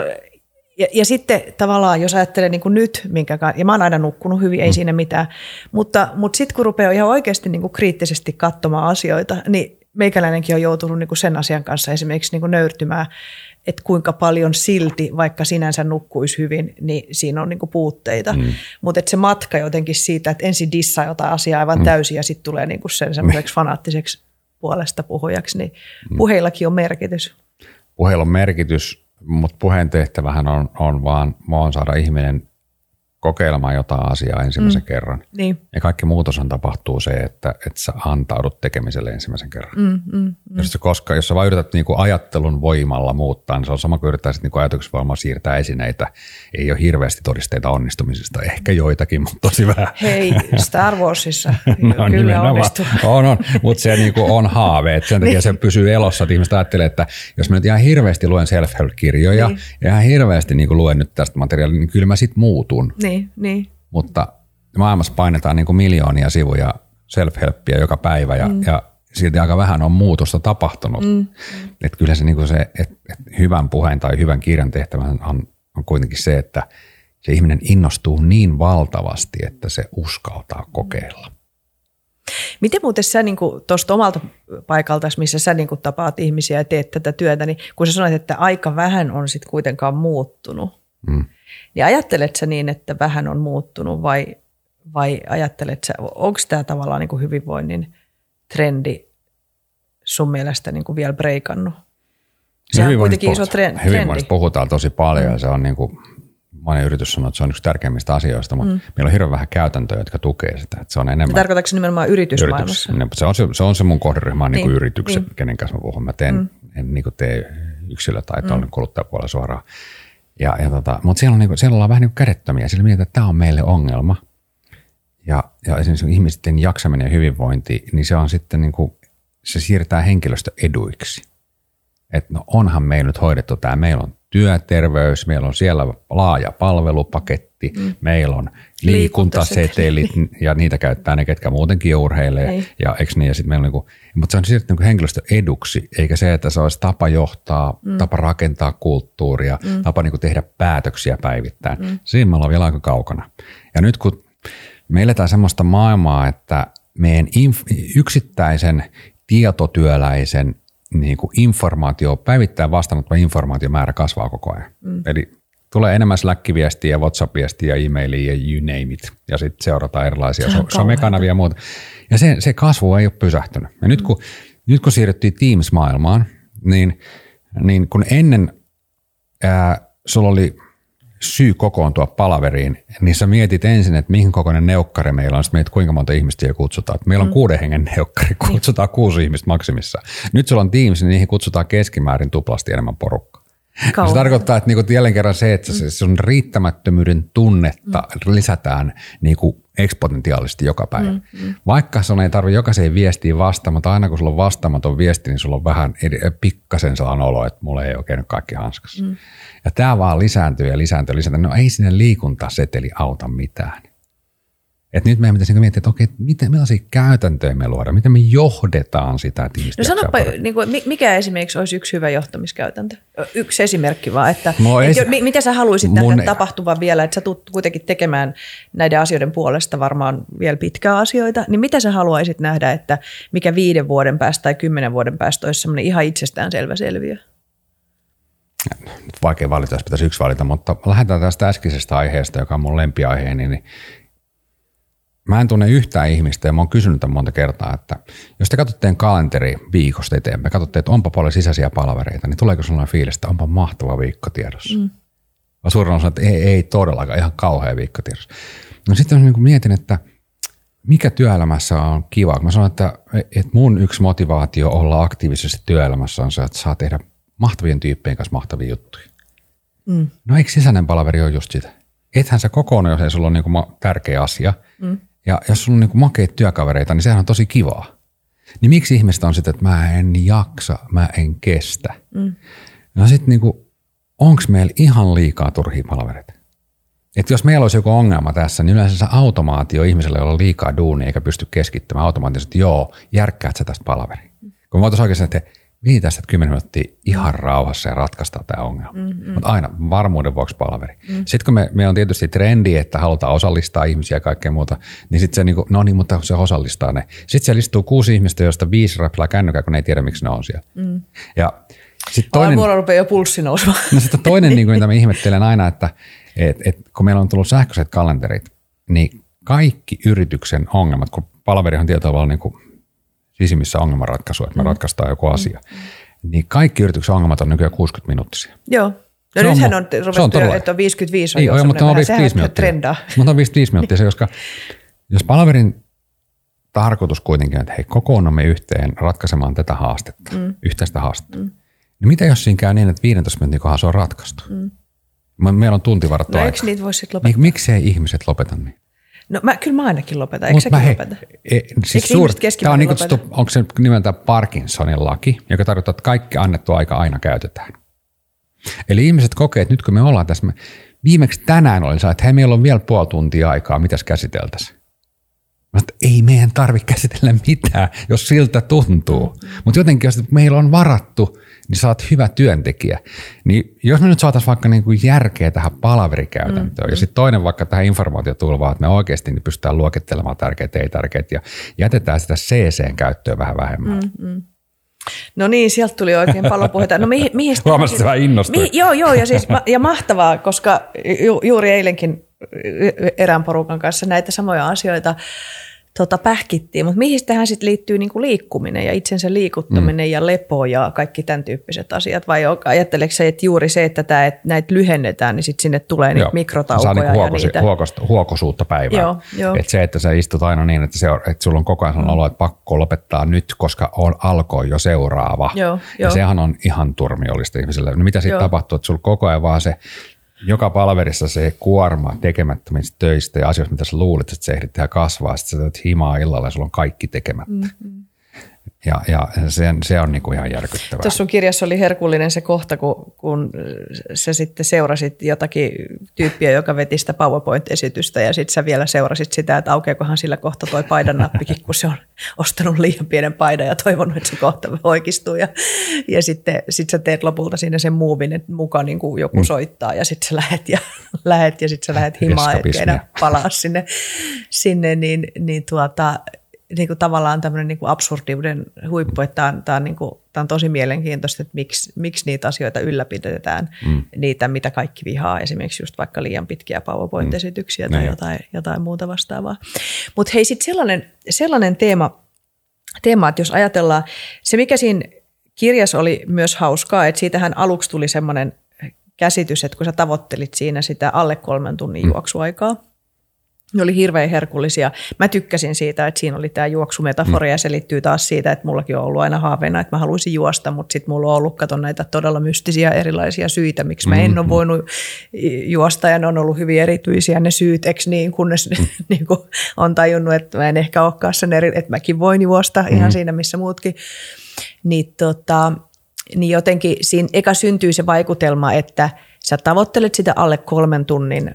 [SPEAKER 2] ja, ja sitten tavallaan, jos ajattelee niin kuin nyt, minkä, ja mä oon aina nukkunut hyvin, ei mm. siinä mitään, mutta, mutta sitten kun rupeaa ihan oikeasti niin kuin kriittisesti katsomaan asioita, niin meikäläinenkin on joutunut niin kuin sen asian kanssa esimerkiksi niin kuin nöyrtymään, että kuinka paljon silti, vaikka sinänsä nukkuisi hyvin, niin siinä on niin kuin puutteita. Mm. Mutta se matka jotenkin siitä, että ensin dissaa jotain asiaa aivan mm. täysin ja sitten tulee niin kuin sen semmoiseksi fanaattiseksi puolesta puhujaksi, niin mm. puheillakin on merkitys
[SPEAKER 1] puheella on merkitys, mutta puheen tehtävähän on, on vaan, vaan saada ihminen kokeilemaan jotain asiaa ensimmäisen mm. kerran.
[SPEAKER 2] Niin.
[SPEAKER 1] Ja kaikki muutoshan tapahtuu se, että, että sä antaudut tekemiselle ensimmäisen kerran. Mm, mm, mm. Jos, sä koska, jos sä vaan yrität niin kuin ajattelun voimalla muuttaa, niin se on sama kuin yrittäisit niin ajatuksen voimalla siirtää esineitä. Ei ole hirveästi todisteita onnistumisesta, ehkä joitakin, mutta tosi vähän.
[SPEAKER 2] Hei, Star Warsissa no, kyllä onnistuu.
[SPEAKER 1] On, on, mutta se niin kuin on haave. Että sen takia niin. se pysyy elossa, että ihmiset ajattelee, että jos mä nyt ihan hirveästi luen self-help-kirjoja niin. ja ihan hirveästi niin kuin luen nyt tästä materiaalia, niin kyllä mä sitten muutun.
[SPEAKER 2] Niin niin, niin.
[SPEAKER 1] Mutta maailmassa painetaan niin kuin miljoonia sivuja self-helppiä joka päivä ja, mm. ja silti aika vähän on muutosta tapahtunut. Mm. Että kyllä se, niin kuin se että, että hyvän puheen tai hyvän kirjan tehtävä on, on kuitenkin se, että se ihminen innostuu niin valtavasti, että se uskaltaa kokeilla.
[SPEAKER 2] Miten muuten sä niin tuosta omalta paikalta, missä sä niin kuin tapaat ihmisiä ja teet tätä työtä, niin kun sä sanoit, että aika vähän on sitten kuitenkaan muuttunut, mm. Niin ajattelet sä niin, että vähän on muuttunut vai, vai ajattelet sä, onko tämä tavallaan niin kuin hyvinvoinnin trendi sun mielestä niin kuin vielä breikannut?
[SPEAKER 1] Se on kuitenkin iso trendi. Hyvinvoinnista puhutaan tosi paljon mm. ja se on niin kuin, moni yritys sanoo, että se on yksi tärkeimmistä asioista, mutta mm. meillä on hirveän vähän käytäntöjä, jotka tukee sitä. Että se on enemmän,
[SPEAKER 2] tarkoitatko se nimenomaan yritysmaailmassa?
[SPEAKER 1] Yritys, se, on se, se on se mun kohderyhmä, niin. niin yritykset, niin. kenen kanssa mä puhun. Mä teen, mm. en niin kuin tee yksilö- tai mm. kuluttajapuolella suoraan. Ja, ja tota, mutta siellä, on niinku, siellä ollaan vähän niin kädettömiä. Siellä mietitään, että tämä on meille ongelma. Ja, ja esimerkiksi ihmisten jaksaminen ja hyvinvointi, niin se on sitten niin kuin, se siirtää henkilöstö eduiksi. Että no onhan meillä nyt hoidettu tämä, meillä on työterveys, meillä on siellä laaja palvelupaketti, mm. meillä on liikuntasetelit ja niitä käyttää ne, ketkä muutenkin urheilee. Ei. Ja eikö niin, ja sit meillä on niinku, mutta se on siirtynyt niinku henkilöstö eduksi, eikä se, että se olisi tapa johtaa, mm. tapa rakentaa kulttuuria, mm. tapa niinku tehdä päätöksiä päivittäin. Mm. Siinä me ollaan vielä aika kaukana. Ja nyt kun me eletään semmoista maailmaa, että meidän inf- yksittäisen tietotyöläisen niin kuin informaatio, päivittäin vastaanottava informaatiomäärä kasvaa koko ajan. Mm. Eli tulee enemmän Slack-viestiä, WhatsApp-viestiä, e-mailia ja you name it. Ja sitten seurataan erilaisia so- somekanavia ja muuta. Ja se, se kasvu ei ole pysähtynyt. Ja nyt kun, mm. nyt kun siirryttiin Teams-maailmaan, niin, niin kun ennen ää, sulla oli syy kokoontua palaveriin, niin sä mietit ensin, että mihin kokoinen neukkari meillä on, sitten mietit, kuinka monta ihmistä siellä kutsutaan. Meillä on mm. kuuden hengen neukkari, kutsutaan kuusi ihmistä maksimissa. Nyt sulla on Teams, niin niihin kutsutaan keskimäärin tuplasti enemmän porukkaa. Se tarkoittaa, että niinku jälleen kerran se, että se sun riittämättömyyden tunnetta mm. lisätään niinku eksponentiaalisesti joka päivä. Mm, mm. Vaikka sun ei tarvitse jokaiseen viestiin vastata, mutta aina kun sulla on vastaamaton viesti, niin sulla on vähän pikkasen sellainen olo, että mulla ei oikein nyt kaikki hanskassa. Mm. Ja tämä vaan lisääntyy ja lisääntyy ja lisääntyy. No ei sinne liikuntaseteli auta mitään. Et nyt meidän pitäisi niinku miettiä, että okei, miten, millaisia käytäntöjä me luodaan, miten me johdetaan sitä tiivistä.
[SPEAKER 2] No sanoppa, niin kuin, mikä esimerkiksi olisi yksi hyvä johtamiskäytäntö? Yksi esimerkki vaan, että, no esi- että mitä sä haluaisit mun... nähdä tapahtuvan vielä, että sä tulet kuitenkin tekemään näiden asioiden puolesta varmaan vielä pitkää asioita, niin mitä sä haluaisit nähdä, että mikä viiden vuoden päästä tai kymmenen vuoden päästä olisi semmoinen ihan itsestäänselvä selviö?
[SPEAKER 1] Vaikea valita, jos pitäisi yksi valita, mutta lähdetään tästä äskeisestä aiheesta, joka on mun lempiaiheeni, niin Mä en tunne yhtään ihmistä ja mä oon kysynyt tämän monta kertaa, että jos te katsotte kalenteri viikosta eteenpäin, katsotte, että onpa paljon sisäisiä palvereita, niin tuleeko sellainen fiilis, että onpa mahtava viikko tiedossa? Mm. Vaan suurin osa, että ei, ei todellakaan, ihan kauhea viikko tiedossa. No sitten niin mietin, että mikä työelämässä on kiva. Mä sanon, että, että mun yksi motivaatio olla aktiivisesti työelämässä on se, että saa tehdä mahtavien tyyppien kanssa mahtavia juttuja. Mm. No eikö sisäinen palaveri ole just sitä? Ethän sä kokonaan, jos ei sulla ole niin tärkeä asia. Mm ja jos sulla on niin makeita työkavereita, niin sehän on tosi kivaa. Niin miksi ihmistä on sitten, että mä en jaksa, mä en kestä? Mm. No sitten niin onko meillä ihan liikaa turhia palavereita? Että jos meillä olisi joku ongelma tässä, niin yleensä se automaatio ihmisellä, jolla on liikaa duunia eikä pysty keskittymään automaattisesti, joo, järkkäät sä tästä palaveri. Kun mä voitaisiin oikeasti, että mihin tästä 10 minuuttia ihan rauhassa ja ratkaistaan tämä ongelma. Mm-hmm. Mutta aina varmuuden vuoksi palveri. Mm-hmm. Sitten kun me, me on tietysti trendi, että halutaan osallistaa ihmisiä ja kaikkea muuta, niin sitten se niin kuin, no niin, mutta se osallistaa ne. Sitten siellä istuu kuusi ihmistä, joista viisi räplää kännykää, kun ne ei tiedä, miksi ne on siellä. Mm. Ja sitten toinen,
[SPEAKER 2] Mulla rupeaa jo pulssi nousemaan.
[SPEAKER 1] No sitten toinen, niin kuin, mitä mä ihmettelen aina, että et, et, kun meillä on tullut sähköiset kalenterit, niin kaikki yrityksen ongelmat, kun palaverihan tietyllä tavalla niin kuin sisimmissä ongelmanratkaisu, että me mm. ratkaistaan joku mm. asia. Mm. Niin kaikki yrityksen ongelmat on nykyään 60 minuuttisia.
[SPEAKER 2] Joo. No se nythän on, on se on että on 55 on Ei,
[SPEAKER 1] jo, mutta on 55 minuuttia. Trendaa. Mutta on 55 minuuttia se, koska jos palaverin tarkoitus kuitenkin on, että hei, kokoonnamme yhteen ratkaisemaan tätä haastetta, mm. yhteistä haastetta. Mm. Niin mitä jos siinä käy niin, että 15 minuutin kohdassa on ratkaistu? Mm. Meillä on tunti varattu no,
[SPEAKER 2] aika. niitä voisi lopettaa?
[SPEAKER 1] Mik, miksei ihmiset lopeta niin?
[SPEAKER 2] No mä, kyllä mä ainakin lopetan. Eikö säkin lopeta?
[SPEAKER 1] E, siis suur, tämä on niin kutsuttu, onko se nimeltä Parkinsonin laki, joka tarkoittaa, että kaikki annettu aika aina käytetään. Eli ihmiset kokee, että nyt kun me ollaan tässä, me, viimeksi tänään olin että hei, meillä on vielä puoli tuntia aikaa, mitäs käsiteltäisiin. Mä että ei meidän tarvitse käsitellä mitään, jos siltä tuntuu. Mutta jotenkin, jos meillä on varattu niin sä oot hyvä työntekijä. Niin jos me nyt saataisiin vaikka niin kuin järkeä tähän palaverikäytäntöön mm. ja sitten toinen vaikka tähän informaatiotulvaan, että me oikeasti niin pystytään luokittelemaan tärkeät ei tärkeät ja jätetään sitä CC-käyttöä vähän vähemmän. Mm, mm.
[SPEAKER 2] No niin, sieltä tuli oikein paljon puheita. No mihin, mihin
[SPEAKER 1] Huomasit, että vähän innostui.
[SPEAKER 2] Mihin, joo, joo, ja, siis, ja mahtavaa, koska ju, juuri eilenkin erään porukan kanssa näitä samoja asioita tota, pähkittiin, mutta mihin tähän sitten liittyy niinku liikkuminen ja itsensä liikuttaminen mm. ja lepo ja kaikki tämän tyyppiset asiat? Vai ajatteleeko se, että juuri se, että, tää, että näitä lyhennetään, niin sitten sinne tulee niitä mikrotaukoja
[SPEAKER 1] niinku
[SPEAKER 2] huokosi, ja niitä?
[SPEAKER 1] Huokosta, huokosuutta päivää. Joo, joo. Et se, että sä istut aina niin, että, se että sulla on koko ajan mm. olo, että pakko lopettaa nyt, koska on, alkoi jo seuraava. Joo, ja sehän on ihan turmiollista ihmiselle. No mitä sitten tapahtuu, että sulla koko ajan vaan se joka palverissa se kuorma tekemättömistä töistä ja asioista, mitä sä luulet, että se ehdit tehdä kasvaa, sitten sä teet himaa illalla ja sulla on kaikki tekemättä. Mm-hmm. Ja, ja se, se on niinku ihan järkyttävää.
[SPEAKER 2] Tuossa sun kirjassa oli herkullinen se kohta, kun, kun sä sitten seurasit jotakin tyyppiä, joka veti sitä PowerPoint-esitystä ja sitten sä vielä seurasit sitä, että aukeakohan sillä kohta toi paidan nappikin, kun se on ostanut liian pienen paidan ja toivonut, että se kohta oikeistuu. Ja, ja sitten sit sä teet lopulta siinä sen muuvin, että mukaan niin kuin joku mm. soittaa ja sitten sä lähet ja, lähet ja sitten sä lähet himaan, etkä enää palaa sinne, sinne niin, niin tuota, niin kuin tavallaan tämmöinen niin kuin absurdiuden huippu, että tämä on, tämä on, niin kuin, tämä on tosi mielenkiintoista, että miksi, miksi niitä asioita ylläpidetään, mm. niitä mitä kaikki vihaa, esimerkiksi just vaikka liian pitkiä PowerPoint-esityksiä mm. tai jotain, jotain muuta vastaavaa. Mutta hei sitten sellainen, sellainen teema, teema, että jos ajatellaan, se mikä siinä kirjassa oli myös hauskaa, että siitähän aluksi tuli semmoinen käsitys, että kun sä tavoittelit siinä sitä alle kolmen tunnin mm. juoksuaikaa, ne oli hirveän herkullisia. Mä tykkäsin siitä, että siinä oli tämä juoksumetafori mm. ja se liittyy taas siitä, että mullakin on ollut aina haaveena, että mä haluaisin juosta, mutta sitten mulla on ollut kato näitä todella mystisiä erilaisia syitä, miksi mä en ole mm-hmm. voinut juosta ja ne on ollut hyvin erityisiä ne syyt, eikö niin, kunnes mm. niin kuin on tajunnut, että mä en ehkä olekaan sen eri, että mäkin voin juosta mm. ihan mm-hmm. siinä, missä muutkin. Niin, tota, niin jotenkin siinä eka syntyy se vaikutelma, että – sä tavoittelet sitä alle kolmen tunnin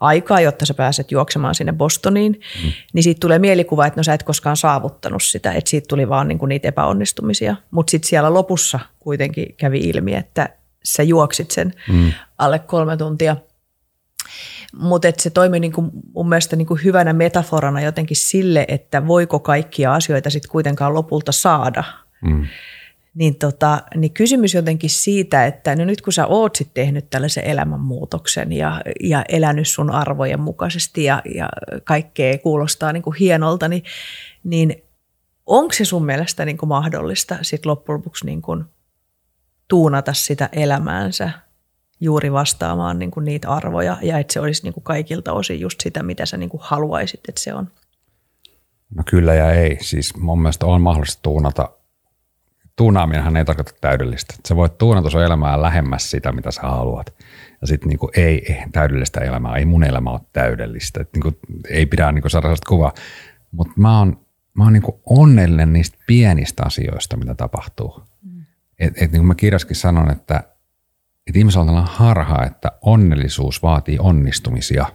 [SPEAKER 2] aikaa, jotta sä pääset juoksemaan sinne Bostoniin, mm. niin siitä tulee mielikuva, että no sä et koskaan saavuttanut sitä, että siitä tuli vaan niinku niitä epäonnistumisia. Mutta sitten siellä lopussa kuitenkin kävi ilmi, että sä juoksit sen mm. alle kolme tuntia. Mutta se toimi niinku mun mielestä niinku hyvänä metaforana jotenkin sille, että voiko kaikkia asioita sitten kuitenkaan lopulta saada. Mm niin, tota, niin kysymys jotenkin siitä, että no nyt kun sä oot sit tehnyt tällaisen elämänmuutoksen ja, ja elänyt sun arvojen mukaisesti ja, ja kaikkea kuulostaa niin kuin hienolta, niin, niin onko se sun mielestä niin kuin mahdollista sit loppujen lopuksi niin kuin tuunata sitä elämäänsä juuri vastaamaan niin kuin niitä arvoja ja että se olisi niin kuin kaikilta osin just sitä, mitä sä niin kuin haluaisit, että se on?
[SPEAKER 1] No kyllä ja ei. Siis mun mielestä on mahdollista tuunata tuunaaminenhan ei tarkoita täydellistä. Sä voit tuunata sun elämää lähemmäs sitä, mitä sä haluat. Ja sitten niinku, ei, ei täydellistä elämää, ei mun elämä ole täydellistä. Et niinku, ei pidä niinku saada sellaista kuvaa. Mutta mä oon, mä oon niinku onnellinen niistä pienistä asioista, mitä tapahtuu. Mm. Et, et niin kuin mä kirjaskin sanon, että et ihmisellä on harha, että onnellisuus vaatii onnistumisia.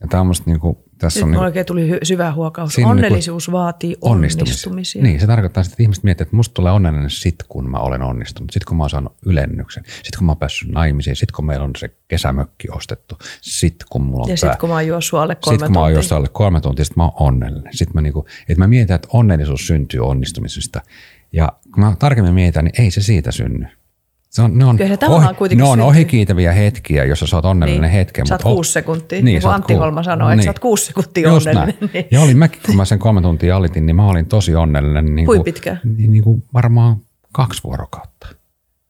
[SPEAKER 1] Ja tämä on musta niinku,
[SPEAKER 2] tässä Nyt on niin, oikein tuli syvä huokaus. Niinku Onnellisuus niin vaatii onnistumisia. onnistumisia.
[SPEAKER 1] Niin, se tarkoittaa sitä, että ihmiset miettivät, että musta tulee onnellinen sit, kun mä olen onnistunut. Sitten kun mä oon saanut ylennyksen. Sitten kun mä oon päässyt naimisiin. Sitten kun meillä on se kesämökki ostettu. Sitten kun mulla on
[SPEAKER 2] Ja sitten kun mä oon juossut alle kolme
[SPEAKER 1] Sitten kun mä oon juossut alle kolme tuntia, sitten mä oon onnellinen. Sitten mä, niinku, että mä mietin, että onnellisuus syntyy onnistumisesta. Ja kun mä tarkemmin mietitän, niin ei se siitä synny. Se on, ne on, ohi, ne on ohikiitäviä hetkiä, jos sä oot onnellinen
[SPEAKER 2] niin.
[SPEAKER 1] hetken.
[SPEAKER 2] Sä oot kuusi sekuntia, niin, niin kuin Antti. Holma sanoi, niin. että sä oot kuusi sekuntia Just onnellinen. Niin.
[SPEAKER 1] Ja olin mäkin, kun mä sen kolme tuntia alitin, niin mä olin tosi onnellinen. Niin
[SPEAKER 2] Kuin pitkä?
[SPEAKER 1] Niin, niin kuin varmaan kaksi vuorokautta.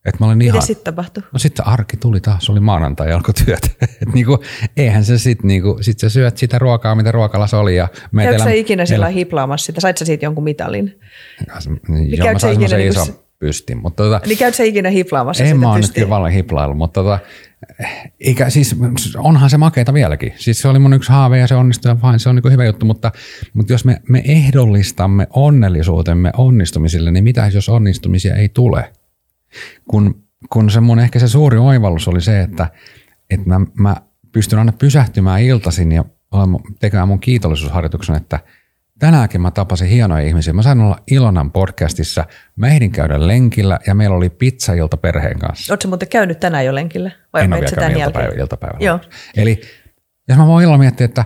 [SPEAKER 1] Et mä olin ihan,
[SPEAKER 2] sitten tapahtui?
[SPEAKER 1] No sitten arki tuli taas, oli maanantai ja alkoi työt. Et niinku, eihän se sitten, niinku, sit sä syöt sitä ruokaa, mitä ruokalassa oli. Ja
[SPEAKER 2] Käykö sä ikinä sillä hiplaamassa sitä? Sait sä siitä jonkun mitalin?
[SPEAKER 1] Ja, niin, joo, mä sain ikinä, niin iso, pystin. Mutta tota,
[SPEAKER 2] niin käyt sä ikinä hiplaamassa
[SPEAKER 1] en
[SPEAKER 2] sitä
[SPEAKER 1] mä oon nyt kyllä hiplailu, mutta tota, eikä, siis onhan se makeita vieläkin. Siis se oli mun yksi haave ja se onnistui ja vain, se on niin hyvä juttu, mutta, mutta jos me, me ehdollistamme onnellisuutemme onnistumisille, niin mitä jos onnistumisia ei tule? Kun, kun se mun ehkä se suuri oivallus oli se, että, että mä, mä pystyn aina pysähtymään iltaisin ja tekemään mun kiitollisuusharjoituksen, että – Tänäänkin mä tapasin hienoja ihmisiä. Mä sain olla Ilonan podcastissa. Mä ehdin käydä lenkillä ja meillä oli pizzailta perheen kanssa.
[SPEAKER 2] Oletko muuten käynyt tänään jo lenkillä?
[SPEAKER 1] Vai en ole vielä käynyt iltapäivä, iltapäivällä. Joo. Eli jos mä voin illalla miettiä, että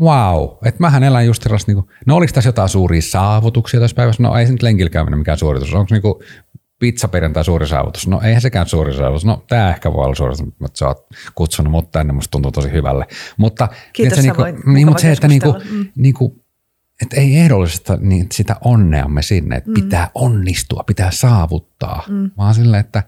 [SPEAKER 1] wow, että mähän elän just sellaista, niin kuin, no oliko tässä jotain suuria saavutuksia tässä päivässä? No ei se nyt lenkillä käyminen mikään suoritus. Onko niin kuin pizzaperjantai suuri saavutus? No eihän sekään suuri saavutus. No tämä ehkä voi olla suuri saavutus, mutta sä oot kutsunut mut tänne, musta tuntuu tosi hyvälle. Mutta,
[SPEAKER 2] Kiitos,
[SPEAKER 1] niin,
[SPEAKER 2] niin,
[SPEAKER 1] niin, mutta se, että niin kuin, mm. niin kuin, että ei ehdollista niin sitä onneamme sinne, että mm. pitää onnistua, pitää saavuttaa, mm. vaan sille, että...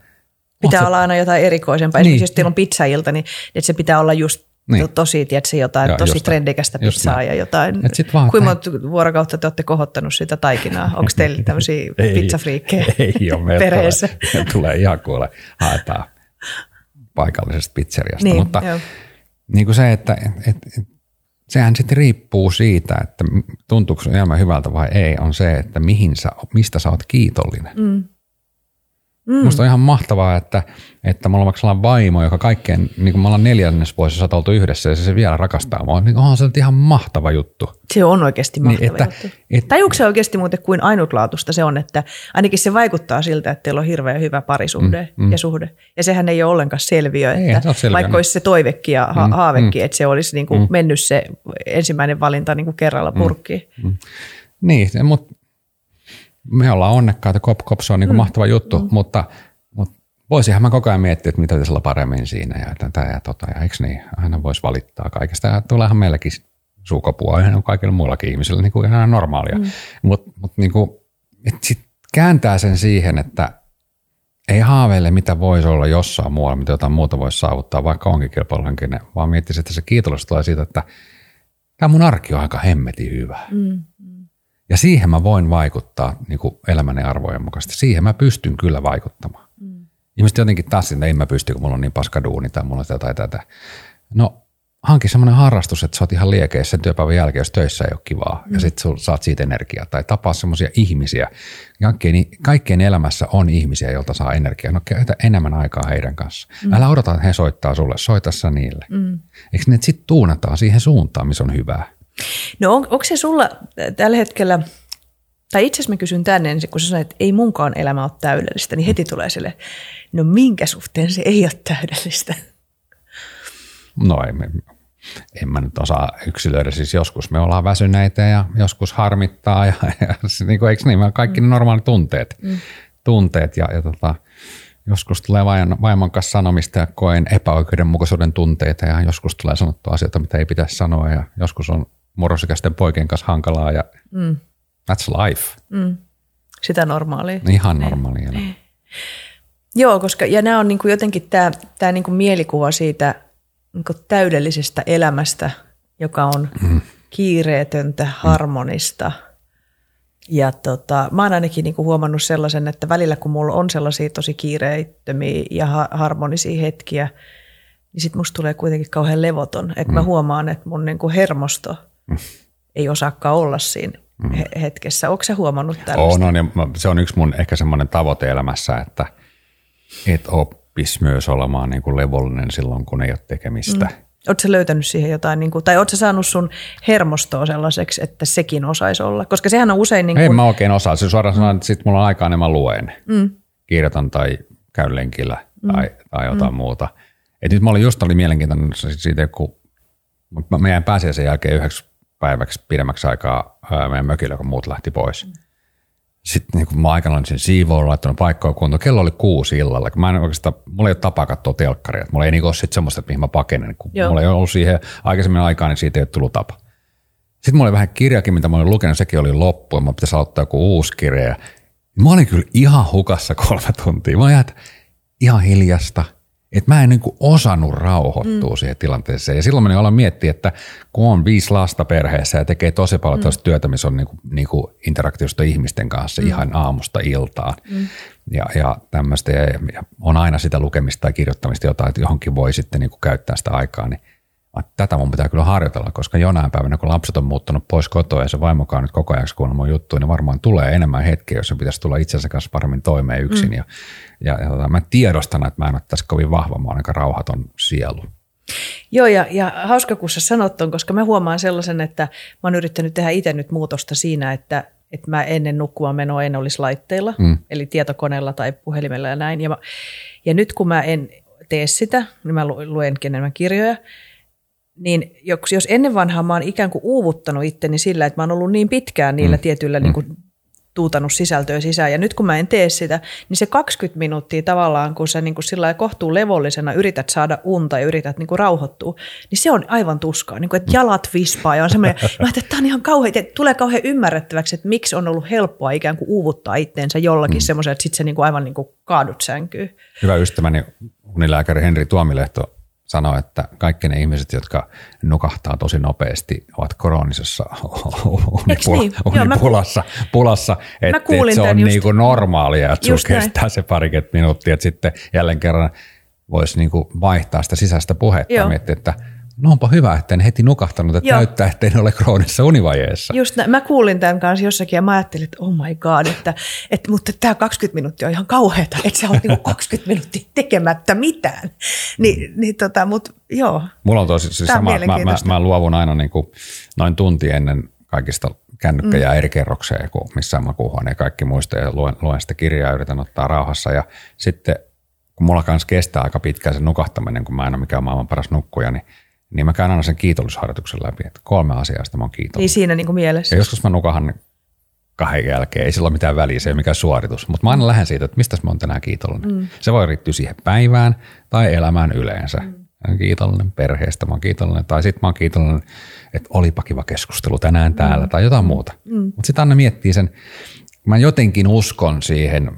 [SPEAKER 2] Pitää olla aina jotain erikoisempaa. Niin. Esimerkiksi jos teillä on pizzailta, niin että se pitää olla just niin. tosi, tiedätkö, jotain Joo, tosi trendikästä pizzaa näin. ja jotain. Et sit vaan, Kuinka monta vuorokautta te olette kohottanut sitä taikinaa? Onko teillä tämmöisiä pizzafriikkejä
[SPEAKER 1] Ei ole, meillä perheessä? Tulee, tulee ihan kuule, haetaan paikallisesta pizzeriasta. Niin, mutta jo. niin kuin se, että et, et, sehän sitten riippuu siitä, että tuntuuko elämä hyvältä vai ei, on se, että mihin sä, mistä sä oot kiitollinen. Mm. Mm. Musta on ihan mahtavaa, että, että mulla on vaikka vaimo, joka kaikkeen, niin kuin me ollaan neljännes vuosissa oltu yhdessä ja se, se vielä rakastaa mua. Niin onhan se nyt ihan mahtava juttu.
[SPEAKER 2] Se on oikeasti mahtava niin, että, juttu. Et, Tajuuko se oikeasti muuten kuin ainutlaatuista se on, että ainakin se vaikuttaa siltä, että teillä on hirveän hyvä parisuhde mm, mm. ja suhde. Ja sehän ei ole ollenkaan selviö, että ei, vaikka olisi se toivekin ja ha- mm, haavekin, mm. että se olisi niin kuin mm. mennyt se ensimmäinen valinta niin kuin kerralla mm, purkkiin. Mm, mm.
[SPEAKER 1] Niin, mutta me ollaan onnekkaita, kop, kop se on niin kuin mm. mahtava juttu, mm. mutta, mutta voisinhan mä koko ajan miettiä, että mitä pitäisi olla paremmin siinä ja tätä ja tota, ja eikö niin, aina voisi valittaa kaikesta. Ja tuleehan meilläkin suukopua ihan kaikilla muillakin ihmisillä niin kuin ihan normaalia. Mm. Mutta mut niin kuin, sitten kääntää sen siihen, että ei haaveile, mitä voisi olla jossain muualla, mitä jotain muuta voisi saavuttaa, vaikka onkin kilpailuhenkinen, vaan miettisi, että se kiitos tulee siitä, että tämä mun arki on aika hemmeti hyvä. Mm. Ja siihen mä voin vaikuttaa niin kuin elämäni arvojen mukaisesti. Siihen mä pystyn kyllä vaikuttamaan. Mm. Ihmiset jotenkin taas että ei mä pysty, kun mulla on niin paska duuni tai mulla on jotain tätä. No hanki semmoinen harrastus, että sä oot ihan liekeissä sen työpäivän jälkeen, jos töissä ei ole kivaa. Mm. Ja sitten saat siitä energiaa. Tai tapaa semmoisia ihmisiä. Kaikkien, kaikkien elämässä on ihmisiä, joilta saa energiaa. No käytä enemmän aikaa heidän kanssa. Mm. Älä odota, että he soittaa sulle. Soita sä niille. Mm. Eikö ne sitten tuunataan siihen suuntaan, missä on hyvää?
[SPEAKER 2] No on, onko se sulla tällä hetkellä, tai itse asiassa mä kysyn tänne ensin, kun sä sanoit, että ei munkaan elämä ole täydellistä, niin heti tulee sille, no minkä suhteen se ei ole täydellistä?
[SPEAKER 1] No ei, en mä nyt osaa yksilöidä, siis joskus me ollaan väsyneitä ja joskus harmittaa ja, ja niin kuin, eikö niin, kaikki mm. normaalit tunteet, mm. tunteet ja, ja tota, joskus tulee vaimon kanssa sanomista ja koen epäoikeudenmukaisuuden tunteita ja joskus tulee sanottua asioita, mitä ei pitäisi sanoa ja joskus on murrosikäisten poikien kanssa hankalaa ja mm. that's life. Mm.
[SPEAKER 2] Sitä normaalia.
[SPEAKER 1] Ihan normaalia. Niin.
[SPEAKER 2] Joo, koska ja nämä on niin kuin jotenkin tämä, tämä niin kuin mielikuva siitä niin kuin täydellisestä elämästä, joka on mm. kiireetöntä, harmonista. Ja tota, mä oon ainakin niin kuin huomannut sellaisen, että välillä kun mulla on sellaisia tosi kiireettömiä ja ha- harmonisia hetkiä, niin sit musta tulee kuitenkin kauhean levoton. Että mm. mä huomaan, että mun niin kuin hermosto – ei osaakaan olla siinä mm. hetkessä. Onko se huomannut tällaista?
[SPEAKER 1] On, on ja se on yksi mun ehkä semmoinen tavoite elämässä, että et oppisi myös olemaan niin kuin levollinen silloin, kun ei ole tekemistä. Mm.
[SPEAKER 2] Oletko löytänyt siihen jotain, niin kuin, tai oletko saanut sun hermostoa sellaiseksi, että sekin osaisi olla? Koska sehän on usein... Niin kuin...
[SPEAKER 1] Ei mä oikein osaa. Se suoraan sanoen, että sit mulla on aikaa, niin mä luen. Mm. Kirjoitan tai käyn lenkillä mm. tai, tai jotain mm. muuta. Et nyt mä olin just oli mielenkiintoinen siitä, kun mä jäin pääsiäisen jälkeen yhdeksi päiväksi pidemmäksi aikaa meidän mökillä, kun muut lähti pois. Mm. Sitten niin kun mä aikana olin sen siivoon laittanut paikkoa kuntoon, kello oli kuusi illalla. Mä en oikeastaan, mulla ei ole tapaa katsoa telkkaria. Mulla ei niin ole sit semmoista, että mihin mä pakenen. Kun Joo. mulla ei ollut siihen aikaisemmin aikaa, niin siitä ei ole tullut tapa. Sitten mulla oli vähän kirjakin, mitä mä olin lukenut, sekin oli loppu, ja mä pitäisi aloittaa joku uusi kirja. Mä olin kyllä ihan hukassa kolme tuntia. Mä olin ihan hiljasta – että mä en niin kuin osannut rauhoittua mm. siihen tilanteeseen. Ja silloin mä aloin miettiä, että kun on viisi lasta perheessä ja tekee tosi paljon mm. työtä, missä on niin kuin, niin kuin interaktiosta ihmisten kanssa mm. ihan aamusta iltaan mm. ja, ja tämmöistä. Ja, ja on aina sitä lukemista tai kirjoittamista jotain, että johonkin voi sitten niin kuin käyttää sitä aikaa, niin tätä mun pitää kyllä harjoitella, koska jonain päivänä, kun lapset on muuttunut pois kotoa ja se vaimokaan nyt koko ajan kuunnella mun juttuja, niin varmaan tulee enemmän hetkiä, jos se pitäisi tulla itsensä kanssa paremmin toimeen yksin. Mm. Ja, ja, ja tota, mä tiedostan, että mä en ole tässä kovin vahva, mä oon aika rauhaton sielu.
[SPEAKER 2] Joo, ja, ja hauska kun sä sanot ton, koska mä huomaan sellaisen, että mä oon yrittänyt tehdä itse nyt muutosta siinä, että, että mä ennen nukkumaan menoa en olisi laitteilla, mm. eli tietokoneella tai puhelimella ja näin. Ja, mä, ja nyt kun mä en tee sitä, niin mä luenkin enemmän kirjoja, niin jos ennen vanhaa mä oon ikään kuin uuvuttanut itteni sillä, että mä oon ollut niin pitkään niillä mm. tietyillä mm. niin kuin, tuutanut sisältöä sisään. Ja nyt kun mä en tee sitä, niin se 20 minuuttia tavallaan, kun sä niin kuin sillä kohtuu levollisena yrität saada unta ja yrität niin kuin rauhoittua, niin se on aivan tuskaa. Niin kuin, että jalat vispaa ja on semmoinen, mä että tämä on ihan kauhean, että tulee kauhean ymmärrettäväksi, että miksi on ollut helppoa ikään kuin uuvuttaa itteensä jollakin mm. semmoisen, että sitten se niin kuin aivan niin kuin kaadut sänkyy.
[SPEAKER 1] Hyvä ystäväni unilääkäri Henri Tuomilehto sanoi, että kaikki ne ihmiset, jotka nukahtaa tosi nopeasti, ovat kroonisessa niin? unipulassa, pulassa, että, että se on niin kuin normaalia, että sinulla kestää se parikymmentä minuuttia, että sitten jälleen kerran voisi niin kuin vaihtaa sitä sisäistä puhetta ja miettiä, että no onpa hyvä, että en heti nukahtanut, että
[SPEAKER 2] Joo.
[SPEAKER 1] näyttää, että en ole kroonisessa univajeessa.
[SPEAKER 2] Just nä- mä kuulin tämän kanssa jossakin ja mä ajattelin, että oh my god, että, että mutta tämä 20 minuuttia on ihan kauheata, että sä oot niinku 20 minuuttia tekemättä mitään. Ni, niin tota, mutta joo,
[SPEAKER 1] Mulla on tosi siis sama, mä, mä, mä luovun aina niin kuin noin tunti ennen kaikista kännykkä
[SPEAKER 2] Mm.
[SPEAKER 1] eri kerrokseen kuin missään makuuhuoneen kaikki muista ja luen, luen sitä kirjaa ja yritän ottaa rauhassa ja sitten kun mulla kanssa kestää aika pitkään se nukahtaminen, kun mä en ole mikään maailman paras nukkuja, niin, niin mä käyn aina sen kiitollisharjoituksen läpi, että kolme asiaa, josta mä oon kiitollinen.
[SPEAKER 2] niin siinä niinku mielessä.
[SPEAKER 1] Ja joskus mä nukahan kahden jälkeen, ei sillä ole mitään väliä, se ei ole mikään suoritus, mutta mä aina lähden siitä, että mistä mä oon tänään kiitollinen. Mm. Se voi riittyä siihen päivään tai elämään yleensä. Mm. Mä oon kiitollinen perheestä, mä oon kiitollinen, tai sitten mä oon kiitollinen, että olipa kiva keskustelu tänään täällä tai jotain muuta. Mm. Mutta sitten aina miettii sen, mä jotenkin uskon siihen,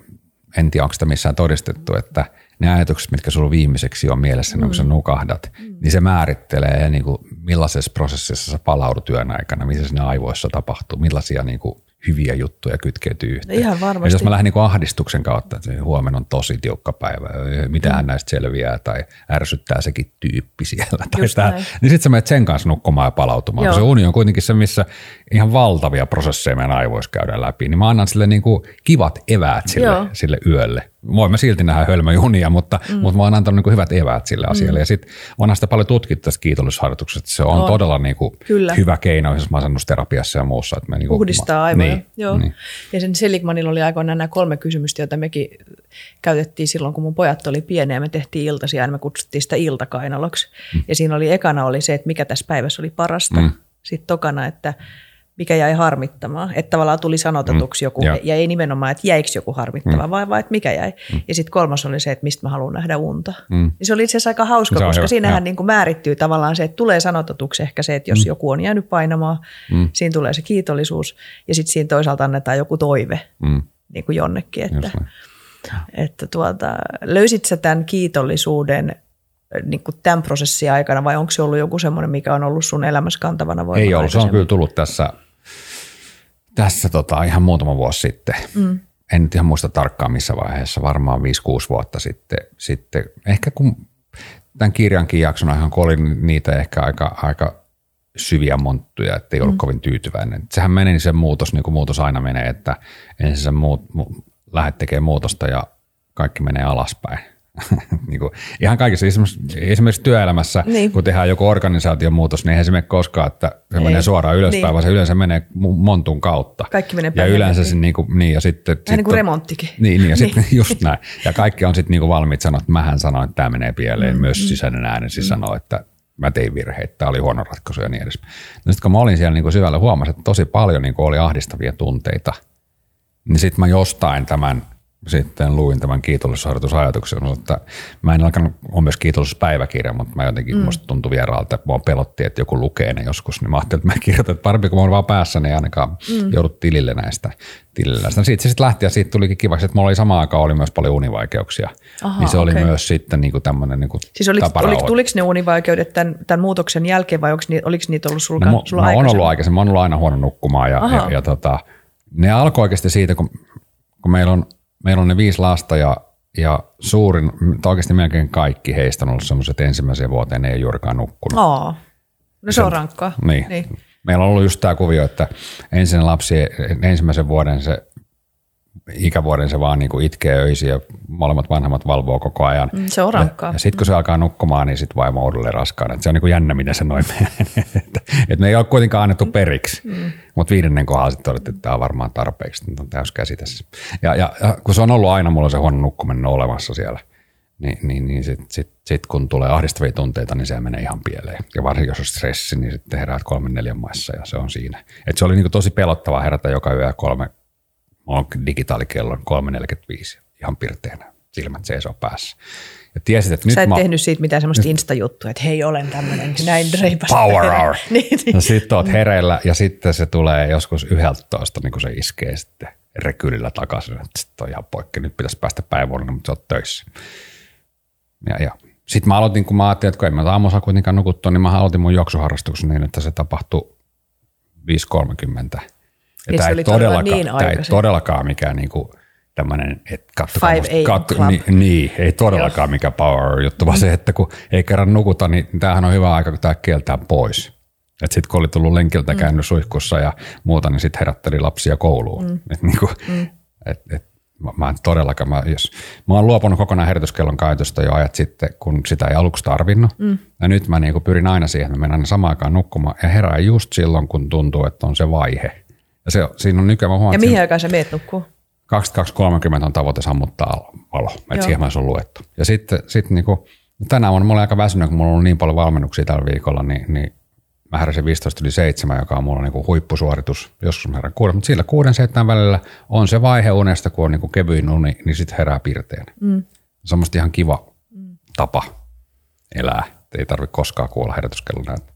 [SPEAKER 1] en tiedä onko sitä missään todistettu, että ne ajatukset, mitkä sulla viimeiseksi on mielessä, mm. kun sä nukahdat, mm. niin se määrittelee, niin kuin, millaisessa prosessissa sä palaudut työn aikana, mitä siinä aivoissa tapahtuu, millaisia niin kuin, hyviä juttuja kytkeytyy yhteen.
[SPEAKER 2] Ihan varmasti.
[SPEAKER 1] Ja jos mä lähden niin kuin ahdistuksen kautta, että huomenna on tosi tiukka päivä, mitähän mm. näistä selviää, tai ärsyttää sekin tyyppi siellä, tai tää, niin sitten sä menet sen kanssa nukkumaan ja palautumaan.
[SPEAKER 2] Joo.
[SPEAKER 1] Se uni on kuitenkin se, missä ihan valtavia prosesseja meidän aivoissa käydään läpi, niin mä annan sille niin kuin kivat eväät sille,
[SPEAKER 2] Joo.
[SPEAKER 1] sille yölle. Voimme silti nähdä hölmöjunia, mutta, mm. mutta mä oon antanut niin hyvät eväät sille asialle. Mm. Ja sitten onhan sitä paljon tutkittu tästä kiitollisuusharjoituksesta, että se on,
[SPEAKER 2] On.
[SPEAKER 1] todella niin kuin
[SPEAKER 2] Kyllä.
[SPEAKER 1] hyvä keino esimerkiksi masennusterapiassa ja muussa. Että me niin kuin,
[SPEAKER 2] Puhdistaa aivoja.
[SPEAKER 1] Niin,
[SPEAKER 2] Joo.
[SPEAKER 1] Niin.
[SPEAKER 2] Ja sen Seligmanilla oli aikoinaan nämä kolme kysymystä, joita mekin käytettiin silloin, kun mun pojat oli pieniä ja me tehtiin iltasia ja me kutsuttiin sitä iltakainaloksi. Mm. Ja siinä oli ekana oli se, että mikä tässä päivässä oli parasta. Mm. Sitten tokana, että mikä jäi harmittamaan. Että tavallaan tuli sanotetuksi
[SPEAKER 1] Mm,
[SPEAKER 2] joku,
[SPEAKER 1] joo.
[SPEAKER 2] ja ei nimenomaan, että jäikö joku harmittava, mm. vaan, vaan että mikä jäi. Mm. Ja sitten kolmas oli se, että mistä mä haluan nähdä unta. Mm. Ja se oli itse asiassa aika hauska,
[SPEAKER 1] Se
[SPEAKER 2] koska
[SPEAKER 1] hyvä,
[SPEAKER 2] siinähän niin kuin määrittyy tavallaan se, että tulee sanotetuksi ehkä se, että jos mm. joku on jäänyt painamaan, mm. siinä tulee se kiitollisuus, ja sitten siinä toisaalta annetaan joku toive
[SPEAKER 1] Mm,
[SPEAKER 2] niin kuin jonnekin. Että, että tuota, löysit sä tämän kiitollisuuden niin kuin tämän prosessin aikana, vai onko se ollut joku semmoinen, mikä on ollut sun elämässä kantavana voimana?
[SPEAKER 1] Ei ollut, se on kyllä tullut tässä, tässä tota, ihan muutama vuosi sitten. Mm. En nyt ihan muista tarkkaan missä vaiheessa, varmaan 5-6 vuotta sitten. sitten. Ehkä kun tämän kirjankin jakson ihan oli niitä ehkä aika, aika syviä monttuja, että ei ollut mm. kovin tyytyväinen. Sehän meni niin se muutos, niin kuin muutos aina menee, että ensin sä muut, mu, lähdet tekemään muutosta ja kaikki menee alaspäin. niin kuin, ihan kaikissa, esimerkiksi, esimerkiksi työelämässä,
[SPEAKER 2] Niin.
[SPEAKER 1] niin. kun tehdään joku organisaatiomuutos, niin eihän se mene koskaan, että se
[SPEAKER 2] Ei.
[SPEAKER 1] menee suoraan ylöspäin,
[SPEAKER 2] Niin.
[SPEAKER 1] niin. vaan se yleensä menee montun kautta.
[SPEAKER 2] Kaikki menee
[SPEAKER 1] Ja yleensä se niin kuin, niin, ja sitten...
[SPEAKER 2] Vähän niin kuin
[SPEAKER 1] sit-
[SPEAKER 2] remonttikin.
[SPEAKER 1] Niin, niin ja sitten just näin. Ja kaikki on sitten niinku valmiit sanoa, että mähän sanoin, että tämä menee pieleen. Mm, Myös sisäinen äänesi mm. sanoo, että mä tein virheitä, tämä oli huono ratkaisu ja niin edespäin. No sitten kun mä olin siellä niinku syvällä, huomasin, että tosi paljon niinku oli ahdistavia tunteita. Niin sitten mä jostain tämän sitten luin tämän kiitollisuusharjoitusajatuksen, että mä en alkanut, on myös kiitollisuuspäiväkirja, mutta mä jotenkin, mm. musta tuntui vieraalta, että mua pelotti, että joku lukee ne joskus, niin mä ajattelin, että mä kirjoitan, että parempi kun mä oon vaan päässä, niin ainakaan mm. joudut tilille näistä. Tilille näistä. No siitä se sitten lähti ja siitä tulikin kivaksi, että mulla oli samaan aikaan oli myös paljon univaikeuksia.
[SPEAKER 2] Aha,
[SPEAKER 1] niin se oli
[SPEAKER 2] okei.
[SPEAKER 1] myös sitten niinku tämmöinen niinku
[SPEAKER 2] Siis oliko, oliko, tuliko ne univaikeudet tämän, tämän muutoksen jälkeen vai oliko, ni, oliko niitä ollut sulla,
[SPEAKER 1] No,
[SPEAKER 2] sulla
[SPEAKER 1] mä oon
[SPEAKER 2] aikaisemmin?
[SPEAKER 1] ollut aikaisemmin, mä oon ollut aina huono nukkumaan ja,
[SPEAKER 2] Aha.
[SPEAKER 1] ja, ja tota, ne alkoi oikeasti siitä, kun, kun meillä, on, meillä on ne viisi lasta ja, ja suurin, tai oikeasti melkein kaikki heistä on ollut semmoiset, että ensimmäiseen vuoteen ne ei ole juurikaan nukkunut.
[SPEAKER 2] Aa. No se on rankkaa.
[SPEAKER 1] Niin.
[SPEAKER 2] niin.
[SPEAKER 1] Meillä on ollut just tämä kuvio, että ensin lapsi, ensimmäisen vuoden se ikävuoden se vaan niinku itkee öisin ja molemmat vanhemmat valvoo koko ajan.
[SPEAKER 2] Mm, se on rankkaa.
[SPEAKER 1] Ja, ja sitten kun se alkaa nukkumaan, niin sitten vaimo on uudelleen raskaana. Et se on niinku jännä, miten se noin menee. että et me ei ole kuitenkaan annettu periksi. Mm. Mutta viidennen kohdalla sitten todettiin, että tämä on varmaan tarpeeksi. Nyt on täys käsi tässä. Ja, ja, ja, kun se on ollut aina mulla se huono nukkuminen olemassa siellä, niin, niin, niin sitten sit, sit kun tulee ahdistavia tunteita, niin se menee ihan pieleen. Ja varsinkin jos on stressi, niin sitten heräät kolmen neljän maissa ja se on siinä. Et se oli niinku tosi pelottavaa herätä joka yö kolme, mulla on digitaalikello 3.45, ihan pirteänä, silmät seisoo päässä. Ja tiesit, että nyt
[SPEAKER 2] Sä et
[SPEAKER 1] mä,
[SPEAKER 2] tehnyt siitä mitään semmoista instajuttua, että hei, olen tämmöinen näin reipas.
[SPEAKER 1] Power hour.
[SPEAKER 2] niin, niin.
[SPEAKER 1] No sitten oot hereillä ja sitten se tulee joskus 11, niin kun se iskee sitten rekylillä takaisin, että sitten on ihan poikki, nyt pitäisi päästä päiväunille, mutta sä oot töissä. Ja, ja. Sitten mä aloitin, kun mä ajattelin, että kun en mä aamussa kuitenkaan nukuttua, niin mä aloitin mun juoksuharrastuksen niin, että se tapahtui 5.30. Ja
[SPEAKER 2] se
[SPEAKER 1] tämä
[SPEAKER 2] oli
[SPEAKER 1] ei,
[SPEAKER 2] todella
[SPEAKER 1] todellakaan,
[SPEAKER 2] niin
[SPEAKER 1] tämä ei todellakaan mikään niin kuin tämmöinen, että kattokaa
[SPEAKER 2] 5
[SPEAKER 1] musta-
[SPEAKER 2] club.
[SPEAKER 1] niin, niin, ei todellakaan mikä power juttu, vaan se, että kun ei kerran nukuta, niin tämähän on hyvä aika, kun tämä kieltää pois. Että sitten kun oli tullut lenkiltä käynyt suihkussa ja muuta, niin sitten herätteli lapsia kouluun. Mm. Et niinku, et, et, mä, mä en todellakaan, mä, jos, mä oon luopunut kokonaan herätyskellon käytöstä jo ajat sitten, kun sitä ei aluksi tarvinnut. Mm. Ja nyt mä niinku pyrin aina siihen, että mä menen aina samaan aikaan nukkumaan ja herään just silloin, kun tuntuu, että on se vaihe. Ja se, siinä on nykyään, mä huomaan,
[SPEAKER 2] Ja mihin aikaan sä meet nukkuu?
[SPEAKER 1] 22.30 on tavoite sammuttaa valo, että siihen mä on luettu. Ja sitten sit niinku, tänään on mulla aika väsynyt, kun mulla on ollut niin paljon valmennuksia tällä viikolla, niin, niin mä heräsin 15 yli 7, joka on mulla niinku huippusuoritus. Joskus mä herään kuuden, mutta sillä kuuden seitsemän välillä on se vaihe unesta, kun on niinku kevyin uni, niin sitten herää pirteen. Mm. Se on musta ihan kiva tapa elää. Ei tarvitse koskaan kuolla herätyskellon näyttää.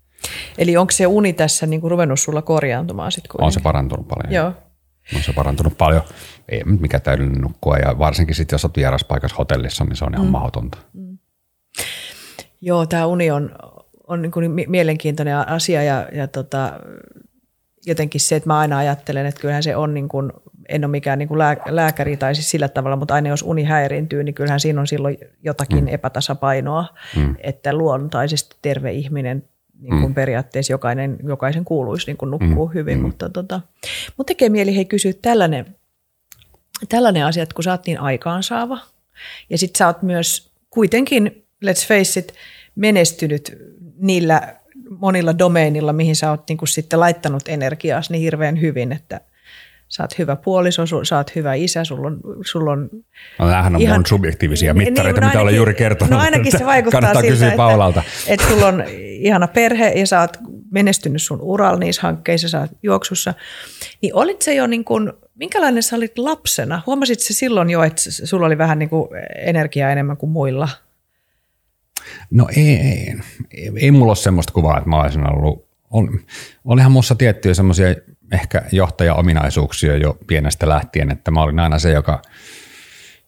[SPEAKER 2] Eli onko se uni tässä niin kuin ruvennut sulla korjaantumaan sitten
[SPEAKER 1] On se parantunut paljon.
[SPEAKER 2] Joo.
[SPEAKER 1] On se parantunut paljon. Ei mikä täydellinen nukkua ja varsinkin sitten, jos olet vieraspaikassa hotellissa, niin se on ihan mm. mahdotonta.
[SPEAKER 2] Joo, tämä uni on, on niin kuin mi- mielenkiintoinen asia ja, ja tota, jotenkin se, että mä aina ajattelen, että kyllähän se on niin kuin, en ole mikään niin kuin lää, lääkäri tai siis sillä tavalla, mutta aina jos uni häiriintyy, niin kyllähän siinä on silloin jotakin mm. epätasapainoa, mm. että luontaisesti terve ihminen niin kuin mm. periaatteessa jokainen, jokaisen kuuluisi niin kuin nukkuu mm. hyvin, mm. mutta tota, mut tekee mieli hei kysyä tällainen, tällainen asia, että kun sä oot niin aikaansaava ja sit sä oot myös kuitenkin, let's face it, menestynyt niillä monilla domeinilla, mihin sä oot niin kuin sitten laittanut energiaa niin hirveän hyvin, että sä oot hyvä puoliso, su- sä oot hyvä isä, sulla on, sulla on
[SPEAKER 1] No, nämähän on
[SPEAKER 2] Ihan-
[SPEAKER 1] mun subjektiivisia
[SPEAKER 2] Niin,
[SPEAKER 1] mittareita,
[SPEAKER 2] no
[SPEAKER 1] mitä olen juuri kertonut.
[SPEAKER 2] No ainakin se vaikuttaa
[SPEAKER 1] Kannattaa
[SPEAKER 2] siltä,
[SPEAKER 1] kysyä
[SPEAKER 2] että,
[SPEAKER 1] Paulalta.
[SPEAKER 2] että sulla on ihana perhe ja sä oot menestynyt sun uralla niissä hankkeissa, sä oot juoksussa. Niin olit se jo niin kuin, minkälainen sä olit lapsena? Huomasit se silloin jo, että sulla oli vähän niin kuin energiaa enemmän kuin muilla?
[SPEAKER 1] No ei, ei, ei, ei mulla ole semmoista kuvaa, että mä olisin ollut, on, olihan mussa tiettyjä semmoisia ehkä johtajaominaisuuksia jo pienestä lähtien, että mä olin aina se, joka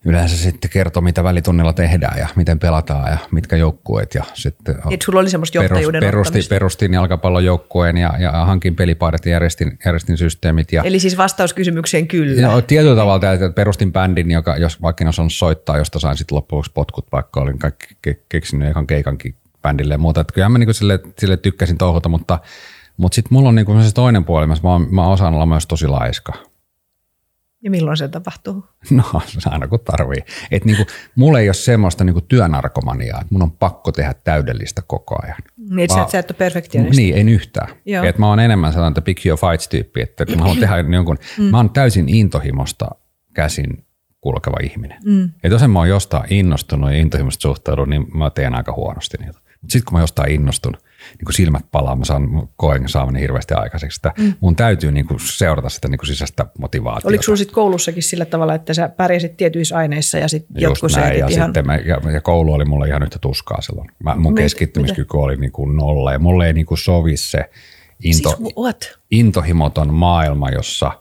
[SPEAKER 1] yleensä sitten kertoo, mitä välitunnilla tehdään ja miten pelataan ja mitkä joukkueet. Ja sitten
[SPEAKER 2] Että sulla oli semmoista johtajuuden ottamista.
[SPEAKER 1] perustin jalkapallon joukkueen ja, ja hankin pelipaidat ja järjestin, järjestin systeemit. Ja,
[SPEAKER 2] Eli siis vastaus kysymykseen kyllä.
[SPEAKER 1] No, tietyllä tavalla että perustin bändin, joka, jos vaikka en osannut soittaa, josta sain sitten loppujen potkut, vaikka olin kaikki ke- keksinyt ekan keikankin bändille ja muuta. Että kyllä mä niinku sille, sille tykkäsin touhuta, mutta, mutta sitten mulla on niinku se toinen puoli, mä, oon- mä osaan olla myös tosi laiska.
[SPEAKER 2] Ja milloin se tapahtuu?
[SPEAKER 1] No, se aina kun tarvii. Et niinku, mulla ei ole semmoista niinku työnarkomaniaa, että mun on pakko tehdä täydellistä koko ajan.
[SPEAKER 2] Niin, että sä, et- sä et ole perfektionisti.
[SPEAKER 1] Niin, en yhtään.
[SPEAKER 2] Joo.
[SPEAKER 1] Et mä oon enemmän sellainen että pick your fights-tyyppi, että kun mä haluan tehdä jonkun, mm. mä oon täysin intohimosta käsin kulkeva ihminen. Mm. Et jos en mä oon jostain innostunut ja intohimosta suhtaudun, niin mä teen aika huonosti niitä. Mutta sitten kun mä jostain innostun, niin kun silmät palaa, mä saan, koen saamani hirveästi aikaiseksi. Että mm. Mun täytyy niin kuin seurata sitä niin kuin sisäistä motivaatiota.
[SPEAKER 2] Oliko sulla sitten koulussakin sillä tavalla, että sä pärjäsit tietyissä aineissa ja sitten jotkut
[SPEAKER 1] näin, ja,
[SPEAKER 2] ihan...
[SPEAKER 1] sitten mä, ja, ja, koulu oli mulle ihan yhtä tuskaa silloin. Mä, mun
[SPEAKER 2] Mit-
[SPEAKER 1] keskittymiskyky oli niin kuin nolla ja mulle ei niin kuin sovi se into,
[SPEAKER 2] Siis what?
[SPEAKER 1] intohimoton maailma, jossa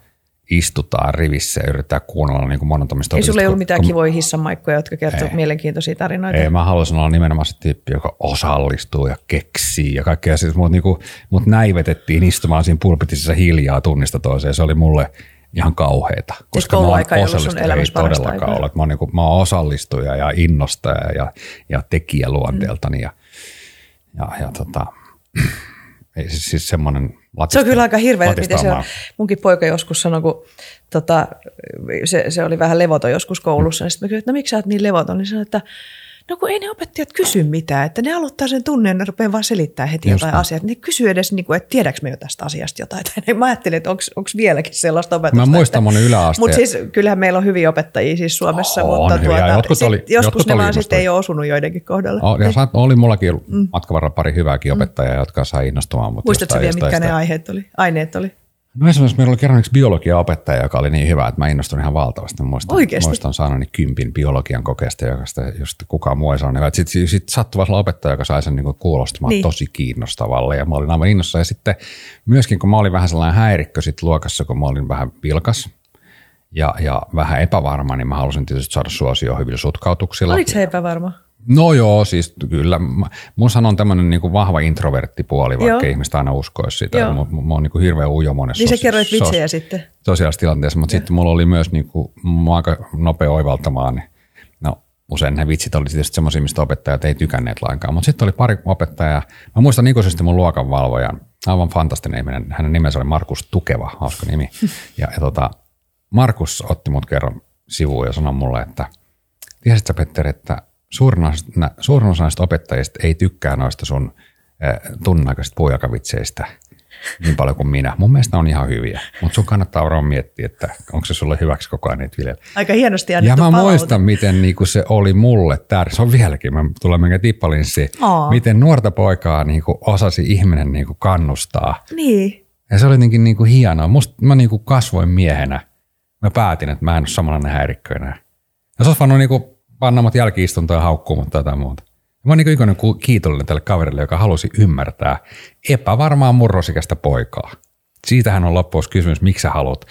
[SPEAKER 1] istutaan rivissä ja yritetään kuunnella niin kuin monotomista
[SPEAKER 2] Ei sulla ei ollut mitään
[SPEAKER 1] kun-
[SPEAKER 2] kivoja hissanmaikkoja, jotka kertovat
[SPEAKER 1] Ei.
[SPEAKER 2] mielenkiintoisia tarinoita.
[SPEAKER 1] Ei, mä haluaisin olla nimenomaan se tyyppi, joka osallistuu ja keksii ja kaikkea. Siis mut, niinku, mut näivetettiin istumaan siinä pulpitissa hiljaa tunnista toiseen. Se oli mulle ihan kauheita. Koska mä oon osallistuja. Ei todellakaan ole. Mä oon, niinku, mä oon osallistuja ja innostaja ja, ja tekijä luonteeltani. Ja, ja, ja tota, ei, siis, siis semmoinen
[SPEAKER 2] Se on kyllä aika hirveä, että miten se on. Munkin poika joskus sanoi, kun tota, se, se, oli vähän levoton joskus koulussa, niin sitten mä kysyin, että no miksi sä oot niin levoton, niin sanoi, että no kun ei ne opettajat kysy mitään, että ne aloittaa sen tunnen ja ne rupeaa vaan selittää heti
[SPEAKER 1] Just
[SPEAKER 2] jotain asiaa. Ne kysyy edes, niin kuin, että tiedätkö me jo tästä asiasta jotain. Tai mä ajattelin, että onko vieläkin sellaista opetusta.
[SPEAKER 1] Mä muistan mun yläasteen-
[SPEAKER 2] Mutta siis kyllähän meillä on hyviä opettajia siis Suomessa,
[SPEAKER 1] On
[SPEAKER 2] mutta
[SPEAKER 1] hyviä.
[SPEAKER 2] tuota,
[SPEAKER 1] Jotkut
[SPEAKER 2] sit,
[SPEAKER 1] oli-
[SPEAKER 2] joskus
[SPEAKER 1] jotkut
[SPEAKER 2] ne
[SPEAKER 1] oli
[SPEAKER 2] vaan sitten ei ole osunut joidenkin kohdalla.
[SPEAKER 1] O- Ja saat- oli mullakin mm. matkan varrella pari hyvääkin opettajaa, jotka sai innostumaan.
[SPEAKER 2] Muistatko vielä, mitkä ne aiheet oli, aineet oli?
[SPEAKER 1] No esimerkiksi meillä oli kerran yksi biologian opettaja, joka oli niin hyvä, että mä innostuin ihan valtavasti. Muistan,
[SPEAKER 2] Oikeesti?
[SPEAKER 1] muistan saanani kympin biologian kokeesta, joka sitä just kukaan muu ei saanut. Sitten sit sattui opettaja, joka sai sen niinku kuulostamaan
[SPEAKER 2] Niin.
[SPEAKER 1] niin. tosi kiinnostavalle ja mä olin aivan innossa. Ja sitten myöskin kun mä olin vähän sellainen häirikkö sit luokassa, kun mä olin vähän vilkas ja, ja vähän epävarma, niin mä halusin tietysti saada suosioon hyvillä sutkautuksilla.
[SPEAKER 2] Oliko se epävarma?
[SPEAKER 1] No joo, siis kyllä. Mun on tämmöinen niinku vahva introverttipuoli, vaikka
[SPEAKER 2] Joo.
[SPEAKER 1] ihmistä aina uskoisi sitä.
[SPEAKER 2] Joo.
[SPEAKER 1] Mä, mä oon niinku hirveän ujo monessa
[SPEAKER 2] Niin sä kerroit
[SPEAKER 1] sos-
[SPEAKER 2] vitsejä sitten.
[SPEAKER 1] sosiaalisessa tilanteessa, mutta sitten mulla oli myös niinku, mä oon aika nopea oivaltamaan, niin no usein ne vitsit oli tietysti semmoisia, mistä opettajat ei tykänneet lainkaan, mutta sitten oli pari opettajaa, mä muistan ikuisesti mun luokanvalvojan, aivan fantastinen ihminen, hänen nimensä oli Markus Tukeva, hauska nimi, ja, ja tota, Markus otti mut kerran sivuun ja sanoi mulle, että tiesitkö Petteri, että suurin osa, suurin osa näistä opettajista ei tykkää noista sun tunnaikaisista puujakavitseistä niin paljon kuin minä. Mun mielestä ne on ihan hyviä, mutta sun kannattaa varmaan miettiä, että onko se sulle hyväksi koko ajan niitä viljellä.
[SPEAKER 2] Aika hienosti
[SPEAKER 1] Ja mä
[SPEAKER 2] palaute.
[SPEAKER 1] muistan, miten niinku se oli mulle tärkeä. Se on vieläkin, mä tulen mennä tippalinssiin. Miten nuorta poikaa niinku osasi ihminen niinku kannustaa.
[SPEAKER 2] Niin.
[SPEAKER 1] Ja se oli jotenkin niinku hienoa. Musta mä niinku kasvoin miehenä. Mä päätin, että mä en ole samanlainen häirikkö enää. Ja se olisi voinut niinku panna mut jälkiistuntoon ja haukkuu mut tai jotain muuta. Mä oon niinku ikoinen ku- kiitollinen tälle kaverille, joka halusi ymmärtää epävarmaa murrosikäistä poikaa. Siitähän on loppuus kysymys, miksi sä haluat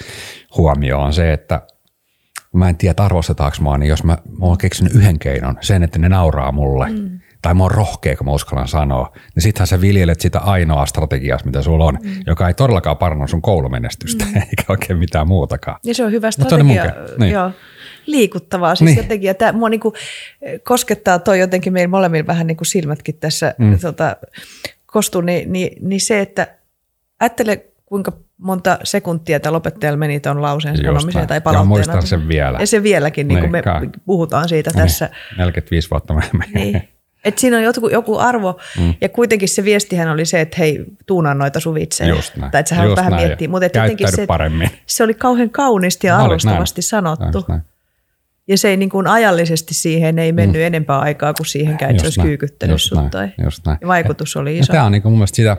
[SPEAKER 1] huomioon se, että mä en tiedä arvostetaanko mua, niin jos mä, mä oon keksinyt yhden keinon, sen, että ne nauraa mulle, mm. tai mä oon rohkea, kun mä uskallan sanoa, niin sittenhän sä viljelet sitä ainoaa strategiaa, mitä sulla on, mm. joka ei todellakaan paranna sun koulumenestystä, mm. eikä oikein mitään muutakaan.
[SPEAKER 2] Ja se on hyvä
[SPEAKER 1] Mut se
[SPEAKER 2] strategia.
[SPEAKER 1] niin.
[SPEAKER 2] Joo. Liikuttavaa siis
[SPEAKER 1] Niin.
[SPEAKER 2] jotenkin. Ja tämä mua niinku koskettaa toi jotenkin meillä molemmilla vähän niin kuin silmätkin tässä mm. tota, kostu, niin, niin, niin, se, että ajattele kuinka monta sekuntia tällä opettajalla meni tuon lauseen sanomiseen tai
[SPEAKER 1] Ja
[SPEAKER 2] palautteen.
[SPEAKER 1] muistan sen vielä.
[SPEAKER 2] Ja se vieläkin, niin kuin me puhutaan siitä tässä.
[SPEAKER 1] Niin, 45 vuotta myöhemmin.
[SPEAKER 2] Niin. Et siinä on joku, joku arvo, mm. ja kuitenkin se viestihän oli se, että hei, tuunaa noita sun vitsejä.
[SPEAKER 1] Just näin.
[SPEAKER 2] Tai että sä vähän
[SPEAKER 1] näin.
[SPEAKER 2] miettiä. Mutta jotenkin se,
[SPEAKER 1] paremmin.
[SPEAKER 2] se oli kauhean kauniisti ja
[SPEAKER 1] Olit
[SPEAKER 2] arvostavasti
[SPEAKER 1] näin.
[SPEAKER 2] sanottu.
[SPEAKER 1] Näin.
[SPEAKER 2] Ja se ei niin kuin ajallisesti siihen ei mennyt mm. enempää aikaa kuin siihenkään, että se olisi
[SPEAKER 1] näin.
[SPEAKER 2] kyykyttänyt
[SPEAKER 1] Just
[SPEAKER 2] sut.
[SPEAKER 1] näin.
[SPEAKER 2] Tai
[SPEAKER 1] Just näin.
[SPEAKER 2] ja vaikutus oli
[SPEAKER 1] Ja
[SPEAKER 2] iso.
[SPEAKER 1] tämä on niin mun mielestä sitä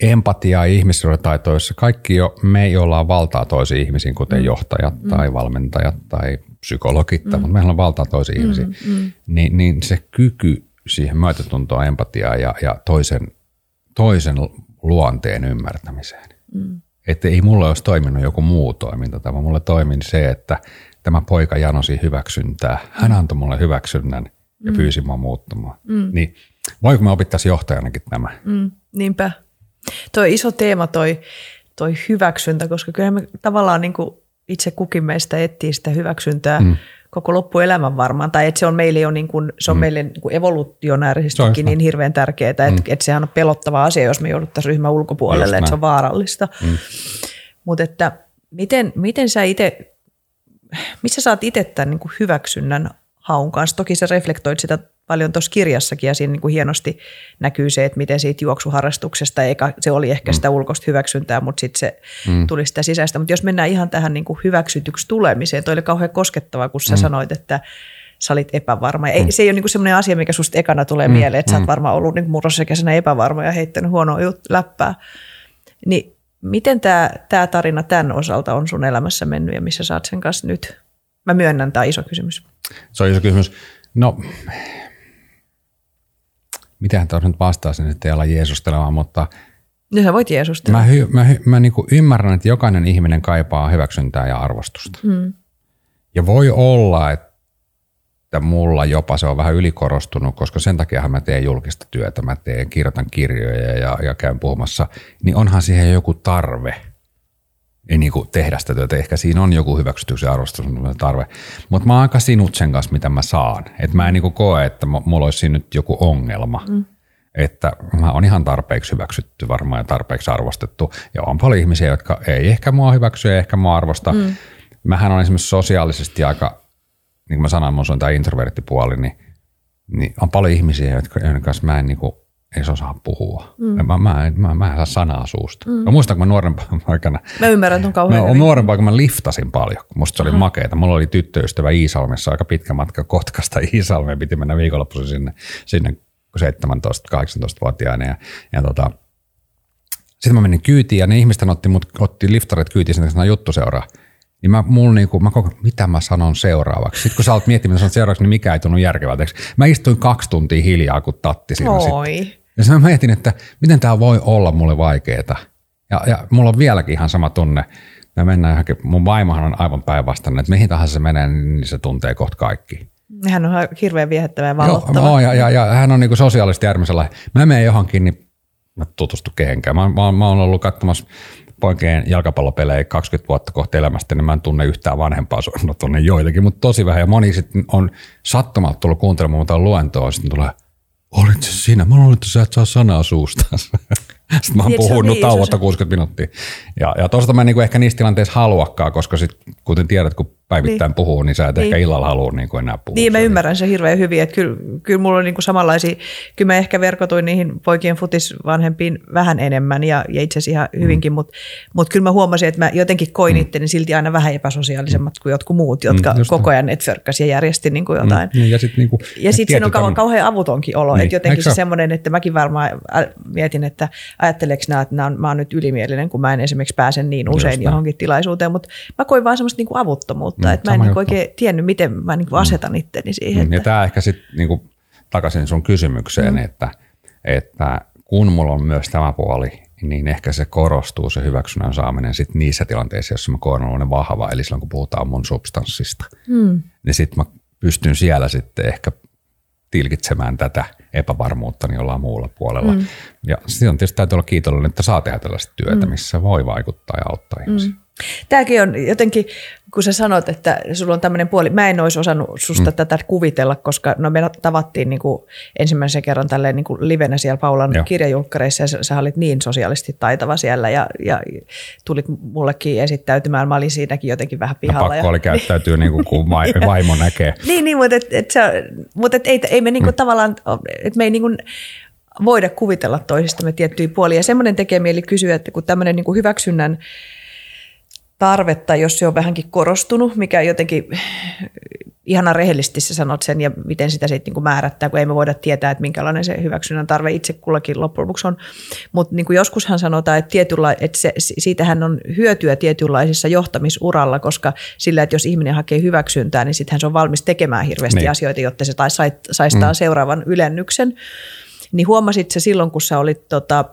[SPEAKER 1] empatiaa ja ihmissuhdetaitoa, jossa kaikki jo, me, joilla on valtaa toisiin ihmisiin, kuten mm. johtajat mm. tai valmentajat tai psykologit, mm. mutta meillä on valtaa toisiin mm. ihmisiin, mm. Niin, niin se kyky siihen myötätuntoa, empatiaa ja, ja toisen, toisen luonteen ymmärtämiseen. Mm. Että ei mulle olisi toiminut joku muu toimintatapa. Mulle toimin se, että tämä poika janosi hyväksyntää. Hän antoi mulle hyväksynnän ja pyysi mua muuttumaan. Mm. Niin voiko me opittaisi johtajanakin tämä?
[SPEAKER 2] Mm, niinpä. Toi iso teema toi, toi hyväksyntä, koska kyllä me tavallaan niin kuin itse kukin meistä etsii sitä hyväksyntää mm. koko loppuelämän varmaan. Tai että se on meille jo niin kuin, se on mm. meille niin kuin
[SPEAKER 1] Se on
[SPEAKER 2] evolutionäärisestikin niin hirveän tärkeää, että, mm. että sehän on pelottava asia, jos me jouduttaisiin ryhmän ulkopuolelle, että se on vaarallista. Mm. Mutta että miten, miten sä itse, missä saat itse tämän niin kuin hyväksynnän haun kanssa? Toki sä reflektoit sitä paljon tuossa kirjassakin ja siinä niin kuin hienosti näkyy se, että miten siitä juoksuharrastuksesta, eikä se oli ehkä sitä ulkoista hyväksyntää, mutta sitten se mm. tuli sitä sisäistä. Mutta jos mennään ihan tähän niin kuin hyväksytyksi tulemiseen, toi oli kauhean koskettavaa, kun sä mm. sanoit, että sä olit epävarma. Ei, se ei ole niin semmoinen asia, mikä susta ekana tulee mm. mieleen, että sä oot varmaan ollut niin murrosikäisenä epävarma ja heittänyt huonoa jut- läppää. Niin miten tämä, tämä tarina tämän osalta on sun elämässä mennyt ja missä sä oot sen kanssa nyt? Mä myönnän, tämä on iso kysymys.
[SPEAKER 1] Se on iso kysymys. No, mitähän tuossa nyt vastaisin, että ei olla jeesustelemaan, mutta
[SPEAKER 2] No sä voit Jeesustella.
[SPEAKER 1] mä, hy, mä, hy, mä niin ymmärrän, että jokainen ihminen kaipaa hyväksyntää ja arvostusta.
[SPEAKER 2] Mm.
[SPEAKER 1] Ja voi olla, että mulla jopa se on vähän ylikorostunut, koska sen takia mä teen julkista työtä, mä teen, kirjoitan kirjoja ja, ja käyn puhumassa, niin onhan siihen joku tarve ei niin kuin tehdä sitä työtä. Ehkä siinä on joku hyväksytys ja arvostuksen tarve. Mutta mä oon aika sinut sen kanssa, mitä mä saan. Et mä en niin kuin koe, että mu- mulla olisi nyt joku ongelma. Mm. Että mä oon ihan tarpeeksi hyväksytty varmaan ja tarpeeksi arvostettu. Ja on paljon ihmisiä, jotka ei ehkä mua hyväksy ja ehkä mua arvosta. Mm. Mähän on esimerkiksi sosiaalisesti aika, niin kuin mä sanoin, mun on tämä introverttipuoli, niin, niin on paljon ihmisiä, jotka, joiden kanssa mä en niin kuin, edes osaa puhua. Mm. Mä, mä, mä, mä en saa sanaa suusta. Mm. Mä muistan, kun mä nuorempana aikana
[SPEAKER 2] Mä ymmärrän ton kauhean
[SPEAKER 1] No,
[SPEAKER 2] hyvin.
[SPEAKER 1] nuorempaa, kun mä liftasin paljon. Musta se oli makeeta. Mulla oli tyttöystävä Iisalmessa aika pitkä matka Kotkasta Iisalmeen. Piti mennä viikonloppuisin sinne, sinne 17-18-vuotiaana. Ja, ja tota, sitten mä menin kyytiin ja ne ihmisten otti, mut, otti liftarit kyytiin sinne sanoa juttu seuraa. Niin mä, mulla niinku, mä koko, mitä mä sanon seuraavaksi? Sitten kun sä olet miettimään, mitä sanot seuraavaksi, niin mikä ei tunnu järkevältä. Mä istuin kaksi tuntia hiljaa, kun tatti siinä sitten.
[SPEAKER 2] Oi.
[SPEAKER 1] Ja sitten mä mietin, että miten tämä voi olla mulle vaikeeta. Ja, ja mulla on vieläkin ihan sama tunne. Me mennään johonkin, mun vaimohan on aivan päinvastainen, että mihin tahansa se menee, niin se tuntee kohta kaikki.
[SPEAKER 2] Hän on hirveän viehättävä ja valottava.
[SPEAKER 1] Joo, ja, ja, ja, hän on niinku sosiaalisesti äärimmäisellä. Mä menen johonkin, niin mä tutustu kehenkään. Mä, mä, mä oon ollut katsomassa poikien jalkapallopelejä 20 vuotta kohta elämästä, niin mä en tunne yhtään vanhempaa, no tunne joitakin, mutta tosi vähän. Ja moni sitten on sattumalta tullut kuuntelemaan mutta luentoa, sitten tulee, olit se sinä? Mä luulen, että sä et saa sanaa suusta. Sitten mä oon puhunut
[SPEAKER 2] niin,
[SPEAKER 1] tauotta
[SPEAKER 2] se on-
[SPEAKER 1] 60 minuuttia. Ja, ja toisaalta mä en niinku ehkä niissä tilanteissa haluakaan, koska sit, kuten tiedät, kun päivittäin
[SPEAKER 2] Niin.
[SPEAKER 1] puhuu, niin sä et ehkä
[SPEAKER 2] Niin.
[SPEAKER 1] illalla halua niinku enää puhua.
[SPEAKER 2] Niin, mä
[SPEAKER 1] Se
[SPEAKER 2] ymmärrän sen hirveän hyvin, että kyllä, kyllä mulla on niin kuin samanlaisia, kyllä mä ehkä verkotuin niihin poikien futisvanhempiin vähän enemmän ja, ja itse asiassa ihan hyvinkin, mm. mutta mut kyllä mä huomasin, että mä jotenkin koin mm. itteni silti aina vähän epäsosiaalisemmat kuin jotkut muut, jotka
[SPEAKER 1] Mm,
[SPEAKER 2] koko ajan networkkasi ja järjesti niin kuin jotain.
[SPEAKER 1] Niin, ja sitten niinku,
[SPEAKER 2] Ja sitten siinä on kauan, kauhean avutonkin olo,
[SPEAKER 1] Niin,
[SPEAKER 2] niin. että jotenkin
[SPEAKER 1] eikö se
[SPEAKER 2] se semmoinen, että mäkin varmaan mietin, että ajatteleeko nämä, että nämä on, mä oon nyt ylimielinen, kun mä en esimerkiksi pääse niin usein
[SPEAKER 1] Just näin.
[SPEAKER 2] johonkin tilaisuuteen, mutta mä koin vaan semmoista niinku avuttomuutta,
[SPEAKER 1] Mm,
[SPEAKER 2] että mä en niinku oikein tiennyt, miten mä niinku asetan itteni siihen.
[SPEAKER 1] Mm, Ja
[SPEAKER 2] Että,
[SPEAKER 1] tämä ehkä sitten niinku, takaisin sun kysymykseen, mm. että, että kun mulla on myös tämä puoli, niin ehkä se korostuu se hyväksynnän saaminen sit niissä tilanteissa, joissa mä koen olevan vahva, eli silloin kun puhutaan mun substanssista, mm. niin sitten mä pystyn siellä sitten ehkä tilkitsemään tätä epävarmuutta jollain muulla puolella. Mm. Ja silloin tietysti täytyy olla kiitollinen, että saa tehdä tällaista työtä, mm. missä voi vaikuttaa ja auttaa ihmisiä. Mm.
[SPEAKER 2] Tämäkin on jotenkin, kun sä sanot, että sulla on tämmöinen puoli, mä en olisi osannut susta mm. tätä kuvitella, koska no me tavattiin niin kuin ensimmäisen kerran tälleen niin kuin livenä siellä Paulan
[SPEAKER 1] Joo.
[SPEAKER 2] Kirjajulkkareissa ja sä, sä olit niin sosiaalisesti taitava siellä ja, ja tulit mullekin esittäytymään. Mä olin siinäkin jotenkin vähän
[SPEAKER 1] No,
[SPEAKER 2] pihalla.
[SPEAKER 1] pakko
[SPEAKER 2] ja,
[SPEAKER 1] oli käyttäytyä niin kuin kun vai- vaimo näkee.
[SPEAKER 2] niin, niin, mutta, et, et sä, mutta et ei, ei me niinku mm. tavallaan, että me ei niinku voida kuvitella toisistamme tiettyjä puolia. Ja semmoinen tekee mieli kysyä, että kun tämmöinen niinku hyväksynnän tarvetta, jos se on vähänkin korostunut, mikä jotenkin ihana rehellisesti sä sanot sen ja miten sitä sitten niinku määrättää, kun ei me voida tietää, että minkälainen se hyväksynnän tarve itse kullakin loppujen lopuksi on. Mutta niinku joskushan sanotaan, että, tietyllä, että se, siitähän on hyötyä tietynlaisissa johtamisuralla, koska sillä, että jos ihminen hakee hyväksyntää, niin sittenhän se on valmis tekemään hirveästi
[SPEAKER 1] Niin.
[SPEAKER 2] niin. asioita, jotta se tai sai- saisi mm. seuraavan ylennyksen. Niin huomasit se silloin, kun sä olit tota,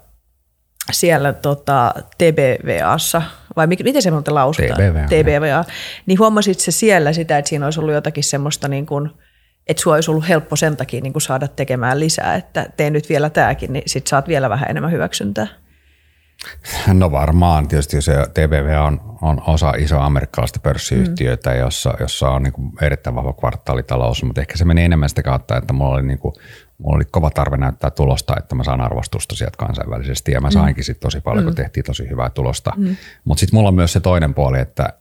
[SPEAKER 2] siellä tota, TBVAssa, vai mikä, miten se muuten lausutaan?
[SPEAKER 1] TBVA,
[SPEAKER 2] TBVA. Niin huomasit se siellä sitä, että siinä olisi ollut jotakin semmoista, niin kuin, että sua olisi ollut helppo sen takia niin kuin saada tekemään lisää, että tee nyt vielä tämäkin, niin sit saat vielä vähän enemmän hyväksyntää.
[SPEAKER 1] No varmaan, tietysti se TVV on, on osa isoa amerikkalaista pörssiyhtiötä, mm. jossa, jossa on niin kuin erittäin vahva kvartaalitalous, mutta ehkä se meni enemmän sitä kautta, että mulla oli, niin kuin, mulla oli kova tarve näyttää tulosta, että mä saan arvostusta sieltä kansainvälisesti ja mä sainkin sit tosi paljon, kun tehtiin tosi hyvää tulosta. Mm. Mutta sitten mulla on myös se toinen puoli, että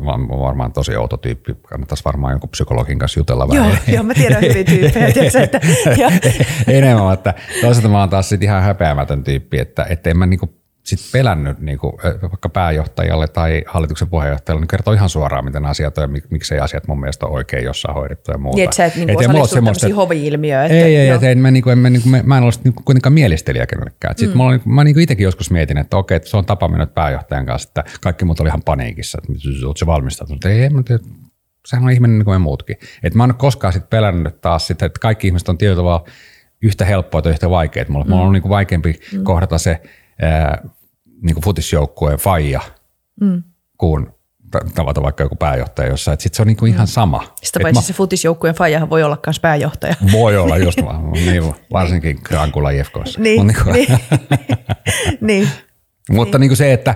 [SPEAKER 1] mä oon varmaan tosi outo tyyppi, kannattaisi varmaan jonkun psykologin kanssa jutella
[SPEAKER 2] Joo,
[SPEAKER 1] vähän.
[SPEAKER 2] joo, mä tiedän hyvin tyyppejä. tiedätkö, että,
[SPEAKER 1] enemmän, että toisaalta mä oon taas sit ihan häpeämätön tyyppi, että, että en mä niinku sit pelännyt niinku, vaikka pääjohtajalle tai hallituksen puheenjohtajalle, niin kertoo ihan suoraan, miten asiat on ja mik- miksei asiat mun mielestä ole oikein jossain hoidettu ja muuta.
[SPEAKER 2] niin, että sä et niin
[SPEAKER 1] ei
[SPEAKER 2] kuin osallistu
[SPEAKER 1] semmoista,
[SPEAKER 2] tämmöisiin hovi-ilmiöihin.
[SPEAKER 1] ei, ei, et en mä, niinku, en mä, niinku, mä en ole niinku kuitenkaan mielistelijä kenellekään. Sitten mm. mulla, on niinku- mä niinku itsekin joskus mietin, että okei, että se on tapa mennä pääjohtajan kanssa, että kaikki muut oli ihan paniikissa, että oletko se valmistautunut. Ei, mä tiedä, sehän on ihminen niin kuin me muutkin. Et mä en ole koskaan sit pelännyt taas sitä, että kaikki ihmiset on tietyllä tavalla yhtä helppoa tai yhtä vaikeaa. Mulla, mm. mulla on niin kuin vaikeampi mm. kohdata se ää, niin kuin futisjoukkueen faija mm. kuin t- tavata vaikka joku pääjohtaja jossain. Sitten se on niin kuin ihan sama.
[SPEAKER 2] Sitä paitsi
[SPEAKER 1] mä-
[SPEAKER 2] se futisjoukkueen faijahan voi olla myös pääjohtaja.
[SPEAKER 1] voi olla just vaan, niin, varsinkin Grankula IFKssa.
[SPEAKER 2] Niin,
[SPEAKER 1] Mut niin,
[SPEAKER 2] niin, niin.
[SPEAKER 1] Mutta niin kuin se, että,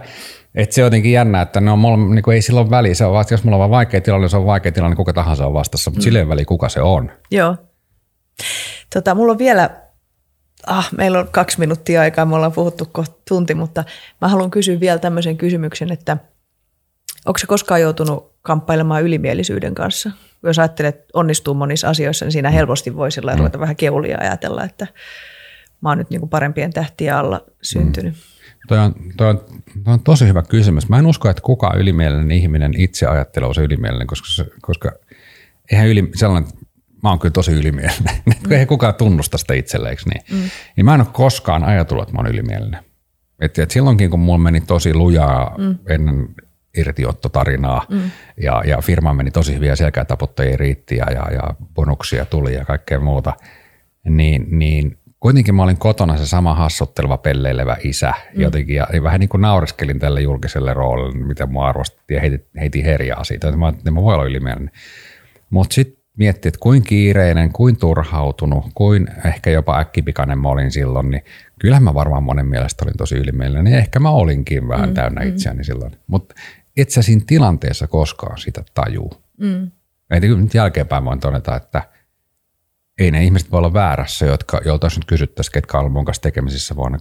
[SPEAKER 1] että se on jotenkin jännä, että no, mulla, niin kuin ei silloin väliä. Se on vasta, jos mulla on vaan vaikea tilanne, niin se on vaikea tilanne, kuka tahansa on vastassa, mutta mm. sille ei väliä, kuka se on.
[SPEAKER 2] Joo. Tota, mulla on vielä, ah, meillä on kaksi minuuttia aikaa, me ollaan puhuttu kohta tunti, mutta mä haluan kysyä vielä tämmöisen kysymyksen, että onko se koskaan joutunut kamppailemaan ylimielisyyden kanssa? Jos ajattelet, että onnistuu monissa asioissa, niin siinä helposti voi sillä mm. ruveta vähän keulia ja ajatella, että mä oon nyt niin parempien tähtien alla syntynyt. Mm.
[SPEAKER 1] Toi on, toi, on, toi on tosi hyvä kysymys. Mä en usko, että kukaan ylimielinen ihminen itse ajattelee se ylimielinen, koska, koska eihän yli, sellainen, mä oon kyllä tosi ylimielinen, mm. eihän kukaan tunnusta sitä itselleen, niin? Mm. niin mä en ole koskaan ajatellut, että mä oon ylimielinen. Et, et silloinkin, kun mulla meni tosi lujaa mm. ennen irtiottotarinaa mm. ja, ja firma meni tosi hyviä selkätaputtajia riitti ja, ja, ja bonuksia tuli ja kaikkea muuta, niin, niin kuitenkin mä olin kotona se sama hassutteleva, pelleilevä isä mm. jotenkin ja vähän niin kuin naureskelin tälle julkiselle roolille, miten mua arvostettiin ja heitin, heitin herjaa siitä, että mä, että mä voi olla ylimielinen. Mutta sitten miettii, että kuin kiireinen, kuin turhautunut, kuin ehkä jopa äkkipikainen mä olin silloin, niin kyllähän mä varmaan monen mielestä olin tosi ylimielinen. Ehkä mä olinkin vähän mm, täynnä mm. itseäni silloin. Mutta et sä siinä tilanteessa koskaan sitä tajuu. Mm. Että nyt jälkeenpäin voin todeta, että ei ne ihmiset voi olla väärässä, jotka, jolta jos nyt kysyttäisiin, ketkä olivat mun kanssa tekemisissä vuonna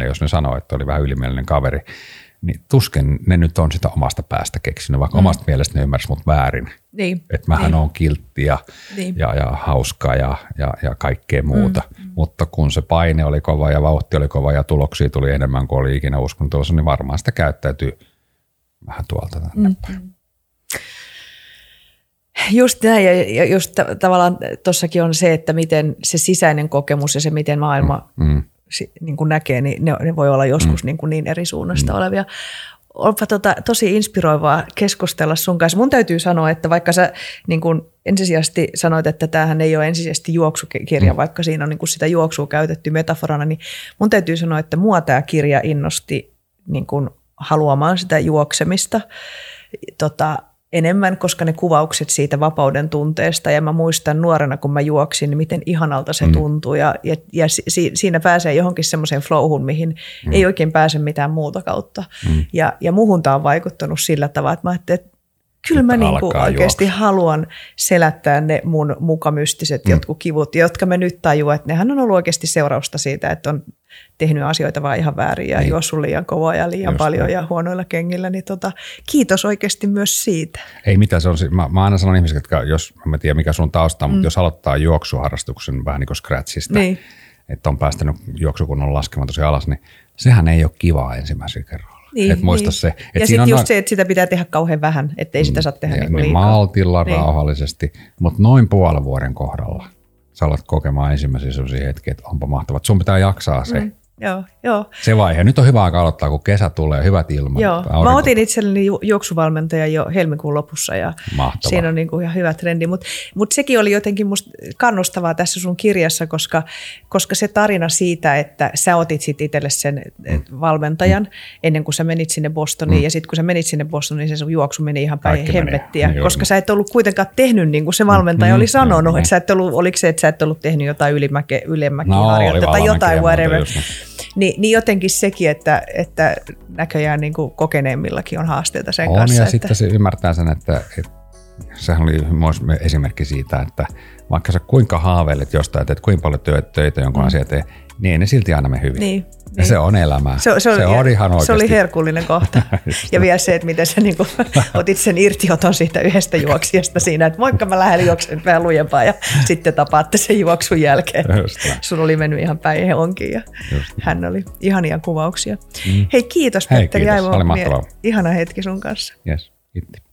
[SPEAKER 1] 2007-2010, jos ne sanoo, että oli vähän ylimielinen kaveri, niin tuskin ne nyt on sitä omasta päästä keksinyt, vaikka mm. omasta mielestä ne ymmärsivät mut väärin.
[SPEAKER 2] Niin.
[SPEAKER 1] Että mähän niin. on kiltti ja, niin. ja, ja hauska ja, ja, ja kaikkea muuta. Mm. Mutta kun se paine oli kova ja vauhti oli kova ja tuloksia tuli enemmän kuin oli ikinä uskonut tuossa, niin varmaan sitä käyttäytyy vähän tuolta tänne mm. päin.
[SPEAKER 2] Just näin, ja just tavallaan tuossakin on se, että miten se sisäinen kokemus ja se, miten maailma mm. mm niin kuin näkee, niin ne, ne voi olla joskus mm. niin, kuin niin eri suunnasta mm. olevia. Onpa tota, tosi inspiroivaa keskustella sun kanssa. Mun täytyy sanoa, että vaikka sä niin kuin ensisijaisesti sanoit, että tämähän ei ole ensisijaisesti juoksukirja, mm. vaikka siinä on niin kuin sitä juoksua käytetty metaforana, niin mun täytyy sanoa, että mua tämä kirja innosti niin kuin haluamaan sitä juoksemista. Tota, enemmän, koska ne kuvaukset siitä vapauden tunteesta, ja mä muistan nuorena, kun mä juoksin, niin miten ihanalta se mm. tuntui, ja, ja, ja si, siinä pääsee johonkin semmoiseen flowhun, mihin mm. ei oikein pääse mitään muuta kautta. Mm. Ja, ja muhun tämä on vaikuttanut sillä tavalla, että mä ajattelin, että kyllä mä niin kuin oikeasti juoksu. haluan selättää ne mun mukamystiset mm. jotkut kivut, jotka mä nyt tajuan, että nehän on ollut oikeasti seurausta siitä, että on tehnyt asioita vaan ihan väärin ja niin. juossut liian kovaa ja liian Just paljon näin. ja huonoilla kengillä, niin tota, kiitos oikeasti myös siitä.
[SPEAKER 1] Ei mitään, se on, mä, mä aina sanon ihmisille, että jos, mä tiedän mikä sun tausta on, mm. mutta jos aloittaa juoksuharrastuksen vähän niin kuin scratchista, niin. että on päästänyt juoksukunnon laskemaan tosi alas, niin sehän ei ole kivaa ensimmäisellä kerralla. Niin, et muista niin. se.
[SPEAKER 2] Et ja sitten just no... se, että sitä pitää tehdä kauhean vähän, ettei sitä saa tehdä niin, niin liikaa.
[SPEAKER 1] Maltilla, niin. rauhallisesti, mutta noin puolen vuoden kohdalla sä alat kokemaan ensimmäisiä sellaisia hetkiä, että onpa mahtavat. Sun pitää jaksaa se. Mm
[SPEAKER 2] joo, joo.
[SPEAKER 1] Se vaihe. Nyt on hyvä aika aloittaa, kun kesä tulee, hyvät ilmat.
[SPEAKER 2] Joo. Aurinko. Mä otin itselleni ju- juoksuvalmentajan jo helmikuun lopussa ja Mahtavaa. siinä on niin kuin ihan hyvä trendi. Mutta mut sekin oli jotenkin musta kannustavaa tässä sun kirjassa, koska, koska se tarina siitä, että sä otit sitten itselle sen mm. valmentajan mm. ennen kuin sä menit sinne Bostoniin mm. ja sitten kun sä menit sinne Bostoniin, se sun juoksu meni ihan päin hemmettiä, meni. koska sä et ollut kuitenkaan tehnyt niin kuin se valmentaja mm. oli sanonut, mm. että sä et ollut, oliko se, että sä et ollut tehnyt jotain ylimäke, ylimäkiä no, tai jotain whatever. Ni, niin jotenkin sekin, että, että näköjään niin kuin kokeneemmillakin on haasteita sen
[SPEAKER 1] on,
[SPEAKER 2] kanssa.
[SPEAKER 1] ja
[SPEAKER 2] että...
[SPEAKER 1] sitten se ymmärtää sen, että, että sehän oli myös esimerkki siitä, että vaikka sä kuinka haaveilet jostain, että kuinka paljon töitä jonkun mm. asian tee, niin ei ne silti aina me hyvin. Niin, niin. se on elämää. Se, se, se on ihan oikeasti.
[SPEAKER 2] Se oli herkullinen kohta. ja vielä se, että miten sä niin kuin, otit sen irtioton siitä yhdestä juoksijasta siinä, että moikka mä lähden juoksemaan vähän lujempaa ja sitten tapaatte sen juoksun jälkeen. Sun oli mennyt ihan päin onkin ja hän oli ihania kuvauksia. Mm. Hei kiitos Hei, Petteri, kiitos. aivan ihana hetki sun kanssa.
[SPEAKER 1] Yes, kiitti.